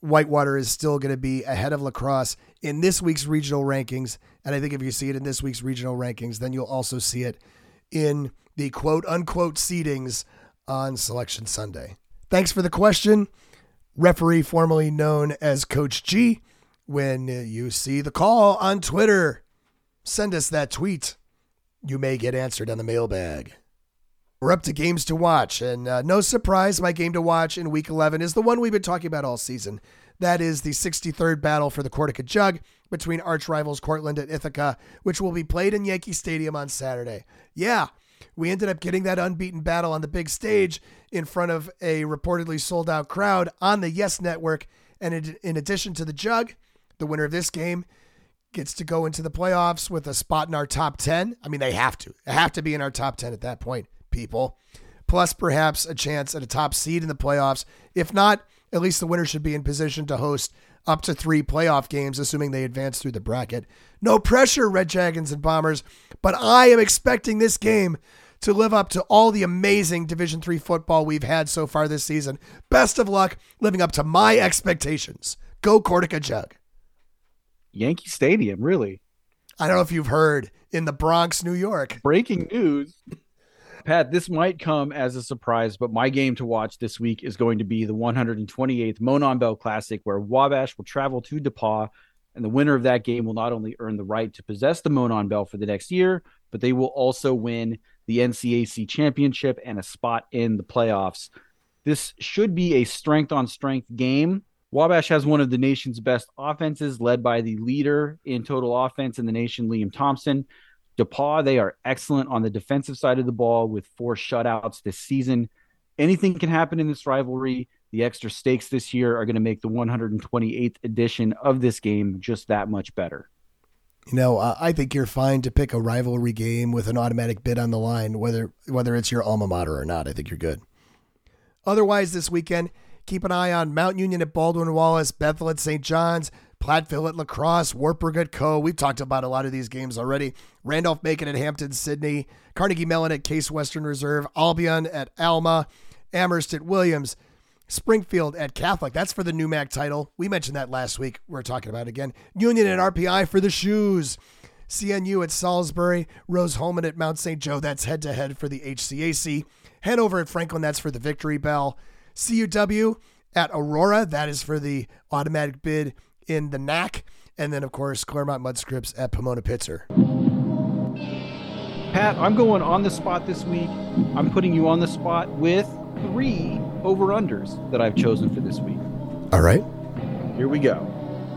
Whitewater is still going to be ahead of La Crosse in this week's regional rankings. And I think if you see it in this week's regional rankings, then you'll also see it in the quote unquote seedings on Selection Sunday. Thanks for the question referee formerly known as Coach G. When you see the call on Twitter, send us that tweet. You may get answered on the mailbag. We're up to games to watch, and uh, no surprise, my game to watch in week 11 is the one we've been talking about all season. That is the 63rd battle for the Cortaca Jug between arch rivals Cortland and Ithaca, which will be played in Yankee Stadium on Saturday. Yeah, we ended up getting that unbeaten battle on the big stage in front of a reportedly sold out crowd on the Yes Network. And in addition to the jug, the winner of this game gets to go into the playoffs with a spot in our top 10. I mean, they have to. They have to be in our top 10 at that point, people. Plus, perhaps a chance at a top seed in the playoffs. If not, at least the winner should be in position to host up to three playoff games, assuming they advance through the bracket. No pressure, Red Dragons and Bombers, but I am expecting this game to live up to all the amazing Division 3 football we've had so far this season. Best of luck living up to my expectations. Go Cortaca Jug. Yankee Stadium, really. I don't know if you've heard in the Bronx, New York. Breaking news. Pat, this might come as a surprise, but my game to watch this week is going to be the 128th Monon Bell Classic, where Wabash will travel to DePauw, and the winner of that game will not only earn the right to possess the Monon Bell for the next year, but they will also win the NCAC championship and a spot in the playoffs. This should be a strength on strength game. Wabash has one of the nation's best offenses, led by the leader in total offense in the nation, Liam Thompson. DePauw, they are excellent on the defensive side of the ball with four shutouts this season. Anything can happen in this rivalry. The extra stakes this year are going to make the 128th edition of this game just that much better. You know, I think you're fine to pick a rivalry game with an automatic bid on the line, whether whether it's your alma mater or not. I think you're good. Otherwise, this weekend, keep an eye on Mount Union at Baldwin Wallace, Bethel at St. John's, Platteville at La Crosse, Wartburg at Coe. We've talked about a lot of these games already. Randolph Macon at Hampden, Sydney, Carnegie Mellon at Case Western Reserve, Albion at Alma, Amherst at Williams, Springfield at Catholic. That's for the NEWMAC title. We mentioned that last week. We're talking about it again. Union at RPI for the shoes. CNU at Salisbury, Rose-Hulman at Mount St. Joe. That's head to head for the HCAC. Hanover at Franklin. That's for the Victory Bell. CUW at Aurora. That is for the automatic bid in the NAC. And then, of course, Claremont-Mudd-Scripps at Pomona Pitzer. Pat, I'm going on the spot this week. I'm putting you on the spot with three over unders that I've chosen for this week. All right. Here we go.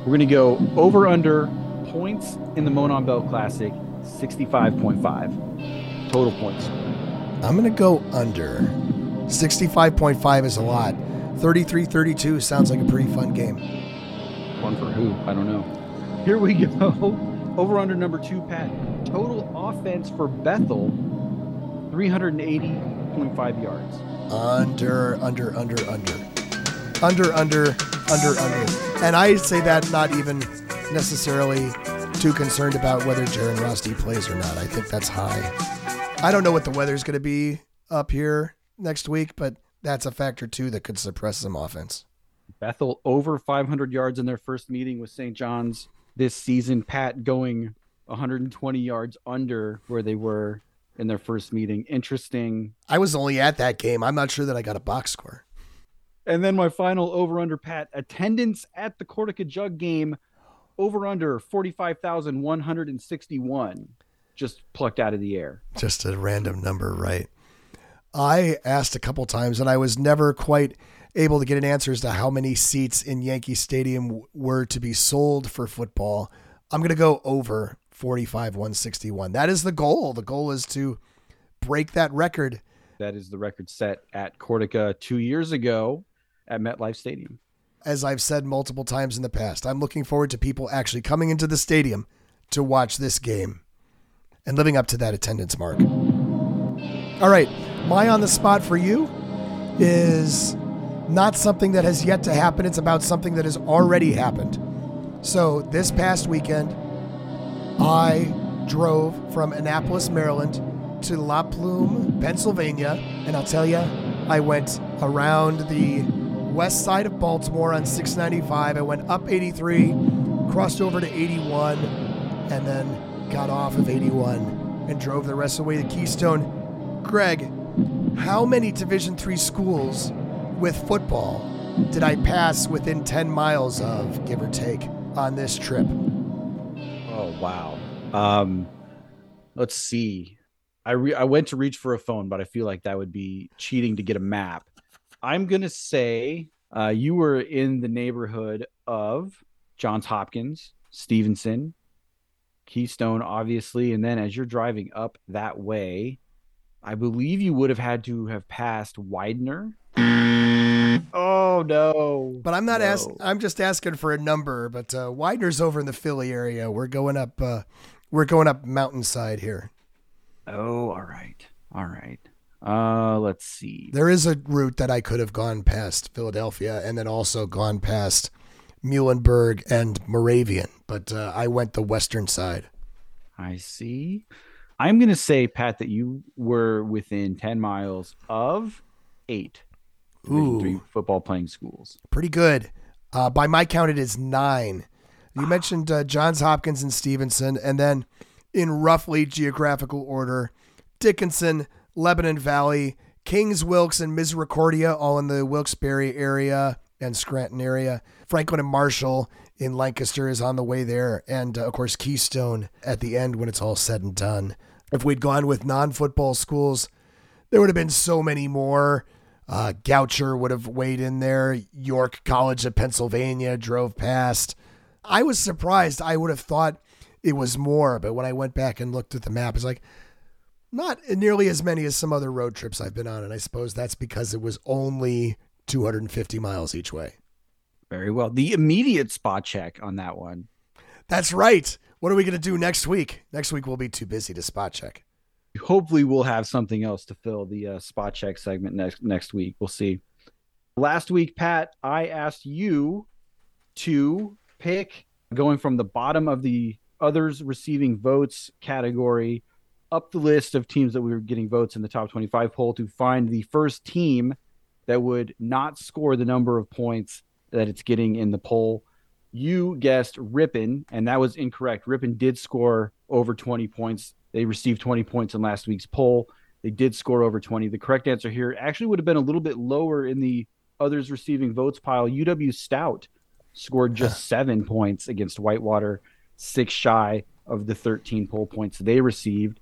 We're going to go over under points in the Monon Bell Classic 65.5 total points. I'm going to go under. 65.5 is a lot. 33 32 sounds like a pretty fun game. One for who? I don't know. Here we go. Over under number two, Pat. Total offense for Bethel 380.5 yards. Under, under, under, under. Under, under, under, under. And I say that not even necessarily too concerned about whether Jaron Rusty plays or not. I think that's high. I don't know what the weather's going to be up here next week, but that's a factor too that could suppress some offense. Bethel over 500 yards in their first meeting with St. John's this season. Pat going 120 yards under where they were in their first meeting. Interesting. I was only at that game. I'm not sure that I got a box score. And then my final over under Pat attendance at the Cortaca Jug game over under 45,161 just plucked out of the air. Just a random number, right? I asked a couple times and I was never quite able to get an answer as to how many seats in Yankee Stadium were to be sold for football. I'm going to go over 45 161. That is the goal. The goal is to break that record. That is the record set at Cortaca 2 years ago at MetLife Stadium. As I've said multiple times in the past, I'm looking forward to people actually coming into the stadium to watch this game and living up to that attendance mark. All right, my on the spot for you is not something that has yet to happen. It's about something that has already happened. So this past weekend, I drove from Annapolis, Maryland to La Plume, Pennsylvania. And I'll tell you, I went around the west side of Baltimore on 695. I went up 83, crossed over to 81, and then got off of 81 and drove the rest of the way to Keystone. Greg, how many Division three schools with football did I pass within 10 miles of, give or take, on this trip? Wow. Um, let's see. I, re- I went to reach for a phone, but I feel like that would be cheating to get a map. I'm to say uh, you were in the neighborhood of Johns Hopkins, Stevenson, Keystone, obviously. And then as you're driving up that way, I believe you would have had to have passed Widener. Oh no! But I'm not no. asking. I'm just asking for a number. But uh, Widener's over in the Philly area. We're going up. Uh, we're going up mountainside here. Oh, all right, all right. Uh, let's see. There is a route that I could have gone past Philadelphia and then also gone past Muhlenberg and Moravian, but uh, I went the western side. I see. I'm going to say, Pat, that you were within 10 miles of eight Division three football playing schools. Pretty good. Uh, by my count, it is nine. You mentioned uh, Johns Hopkins and Stevenson, and then in roughly geographical order, Dickinson, Lebanon Valley, King's, Wilkes, and Misericordia, all in the Wilkes-Barre area and Scranton area. Franklin and Marshall in Lancaster is on the way there, and uh, of course Keystone at the end when it's all said and done. If we'd gone with non-football schools, there would have been so many more. Uh, Goucher would have weighed in there. York College of Pennsylvania drove past. I was surprised. I would have thought it was more, but when I went back and looked at the map, it's like not nearly as many as some other road trips I've been on. And I suppose that's because it was only 250 miles each way. Very well. The immediate spot check on that one. That's right. What are we going to do next week? Next week we'll be too busy to spot check. Hopefully, we'll have something else to fill the uh, spot check segment next next week. We'll see. Last week, Pat, I asked you to pick going from the bottom of the others receiving votes category up the list of teams that we were getting votes in the top 25 poll to find the first team that would not score the number of points that it's getting in the poll. You guessed Ripon, and that was incorrect. Ripon did score over 20 points. They received 20 points in last week's poll. They did score over 20. The correct answer here actually would have been a little bit lower in the others receiving votes pile. UW Stout scored just seven points against Whitewater, six shy of the 13 poll points they received.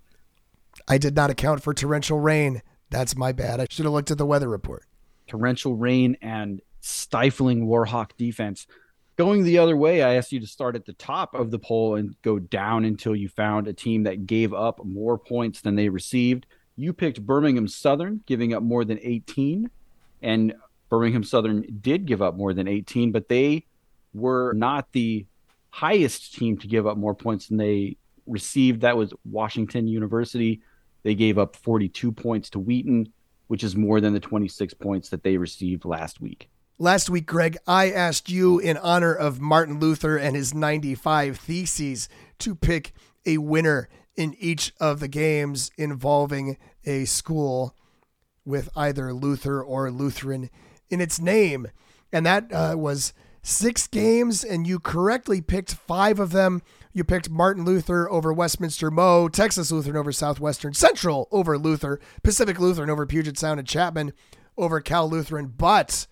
I did not account for torrential rain. That's my bad. I should have looked at the weather report. Torrential rain and stifling Warhawk defense. Going the other way, I asked you to start at the top of the poll and go down until you found a team that gave up more points than they received. You picked Birmingham Southern, giving up more than 18. And Birmingham Southern did give up more than 18, but they were not the highest team to give up more points than they received. That was Washington University. They gave up 42 points to Wheaton, which is more than the 26 points that they received last week. Last week, Greg, I asked you in honor of Martin Luther and his 95 theses to pick a winner in each of the games involving a school with either Luther or Lutheran in its name. And that uh, was six games, and you correctly picked five of them. You picked Martin Luther over Westminster Mo, Texas Lutheran over Southwestern Central over Luther, Pacific Lutheran over Puget Sound and Chapman over Cal Lutheran. But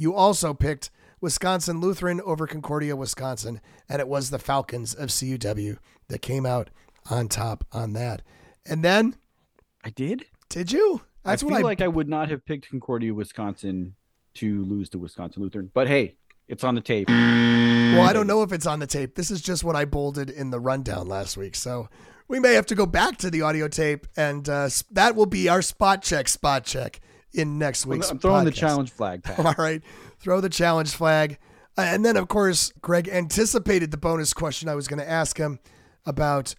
you also picked Wisconsin Lutheran over Concordia, Wisconsin, and it was the Falcons of CUW that came out on top on that. And then I did. Did you? That's I feel what I like. I would not have picked Concordia, Wisconsin, to lose to Wisconsin Lutheran. But hey, it's on the tape. Well, I don't know if it's on the tape. This is just what I bolded in the rundown last week. So we may have to go back to the audio tape, and uh, that will be our spot check. Spot check in next week's. I'm throwing podcast. the challenge flag. Pat. All right, throw the challenge flag, uh, and then of course Greg anticipated the bonus question I was going to ask him about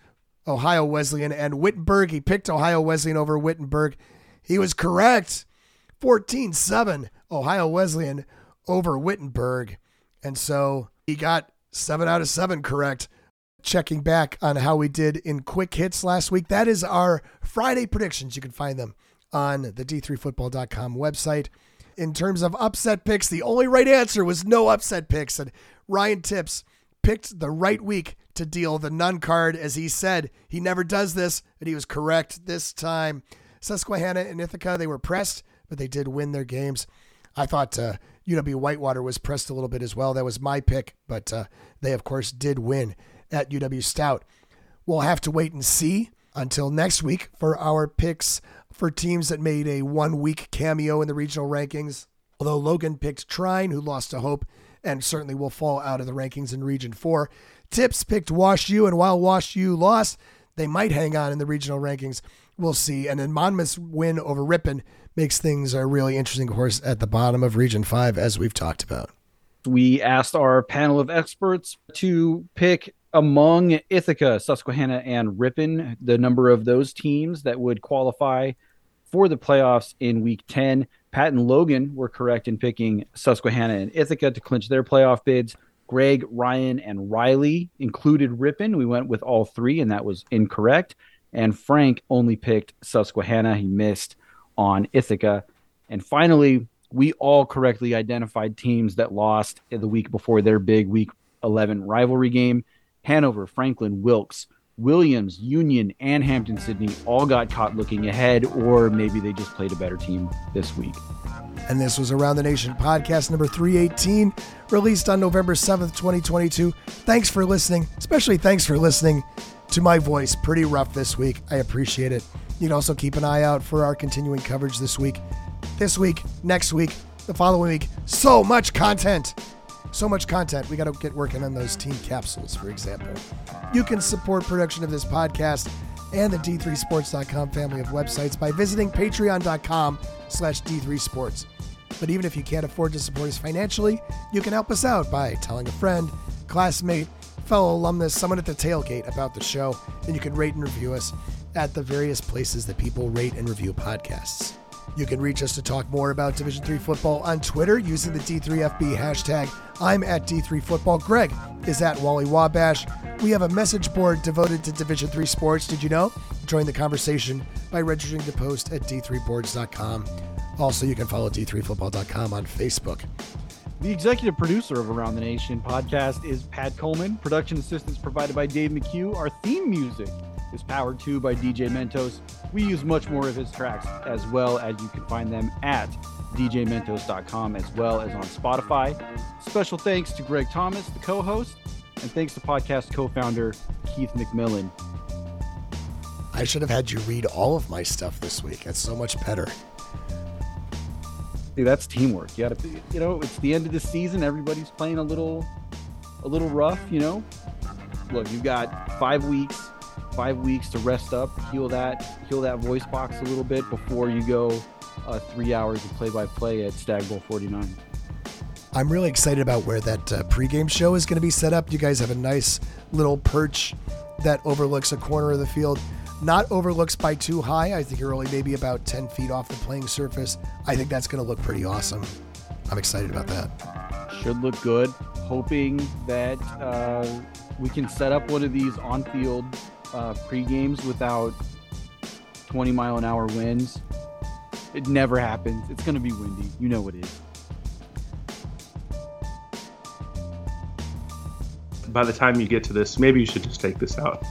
Ohio Wesleyan and Wittenberg. He picked Ohio Wesleyan over Wittenberg. He was correct. 14 7 Ohio Wesleyan over Wittenberg. And so he got seven out of seven correct. Checking back on how we did in quick hits last week. That is our Friday predictions. You can find them on the d3football.com website. In terms of upset picks, the only right answer was no upset picks. And Ryan Tipps picked the right week to deal the none card. As he said, he never does this, and he was correct this time. Susquehanna and Ithaca, they were pressed, but they did win their games. I thought uh, UW Whitewater was pressed a little bit as well. That was my pick, but uh, they, of course, did win at UW Stout. We'll have to wait and see until next week for our picks for teams that made a one week cameo in the regional rankings. Although Logan picked Trine, who lost to Hope and certainly will fall out of the rankings in Region 4. Tipps picked Wash U, and while Wash U lost, they might hang on in the regional rankings. We'll see. And then Monmouth's win over Ripon makes things a really interesting, of course, at the bottom of Region 5, as we've talked about. We asked our panel of experts to pick among Ithaca, Susquehanna, and Ripon the number of those teams that would qualify for the playoffs in week 10. Pat and Logan were correct in picking Susquehanna and Ithaca to clinch their playoff bids. Greg, Ryan, and Riley included Ripon. We went with all three, and that was incorrect. And Frank only picked Susquehanna. He missed on Ithaca. And finally, we all correctly identified teams that lost the week before their big week 11 rivalry game. Hanover, Franklin, Wilkes, Williams, Union, and Hampden-Sydney all got caught looking ahead, or maybe they just played a better team this week. And this was Around the Nation podcast number 318, released on November 7th, 2022. Thanks for listening, especially thanks for listening to my voice. Pretty rough this week. I appreciate it. You can also keep an eye out for our continuing coverage this week. This week, next week, the following week. So much content. So much content. We got to get working on those team capsules, for example. You can support production of this podcast and the D3Sports.com family of websites by visiting patreon.com slash D3Sports. But even if you can't afford to support us financially, you can help us out by telling a friend, classmate, fellow alumnus, someone at the tailgate about the show, and you can rate and review us at the various places that people rate and review podcasts. You can reach us to talk more about Division 3 football on Twitter using the D3FB hashtag. I'm at D3 Football. Greg is at Wally Wabash. We have a message board devoted to Division 3 sports. Did you know? Join the conversation by registering to post at d3boards.com. Also, you can follow d3football.com on Facebook. The executive producer of Around the Nation podcast is Pat Coleman. Production assistance provided by Dave McHugh. Our theme music is powered too by DJ Mentos. We use much more of his tracks as well as you can find them at djmentos.com as well as on Spotify. Special thanks to Greg Thomas, the co host, and thanks to podcast co founder Keith McMillan. I should have had you read all of my stuff this week. That's so much better. See, that's teamwork. You gotta, you know, it's the end of the season. Everybody's playing a little, a little rough. You know, look, you've got five weeks five weeks to rest up, heal that, heal that voice box a little bit before you go uh, three hours of play-by-play at Stag Bowl 49. I'm really excited about where that uh, pregame show is going to be set up. You guys have a nice little perch that overlooks a corner of the field. Not overlooks by too high. I think you're only maybe about 10 feet off the playing surface. I think that's going to look pretty awesome. I'm excited about that. Should look good. Hoping that uh, we can set up one of these on-field uh, pre games without 20 mile an hour winds. It never happens. It's going to be windy. You know it is. By the time you get to this, maybe you should just take this out.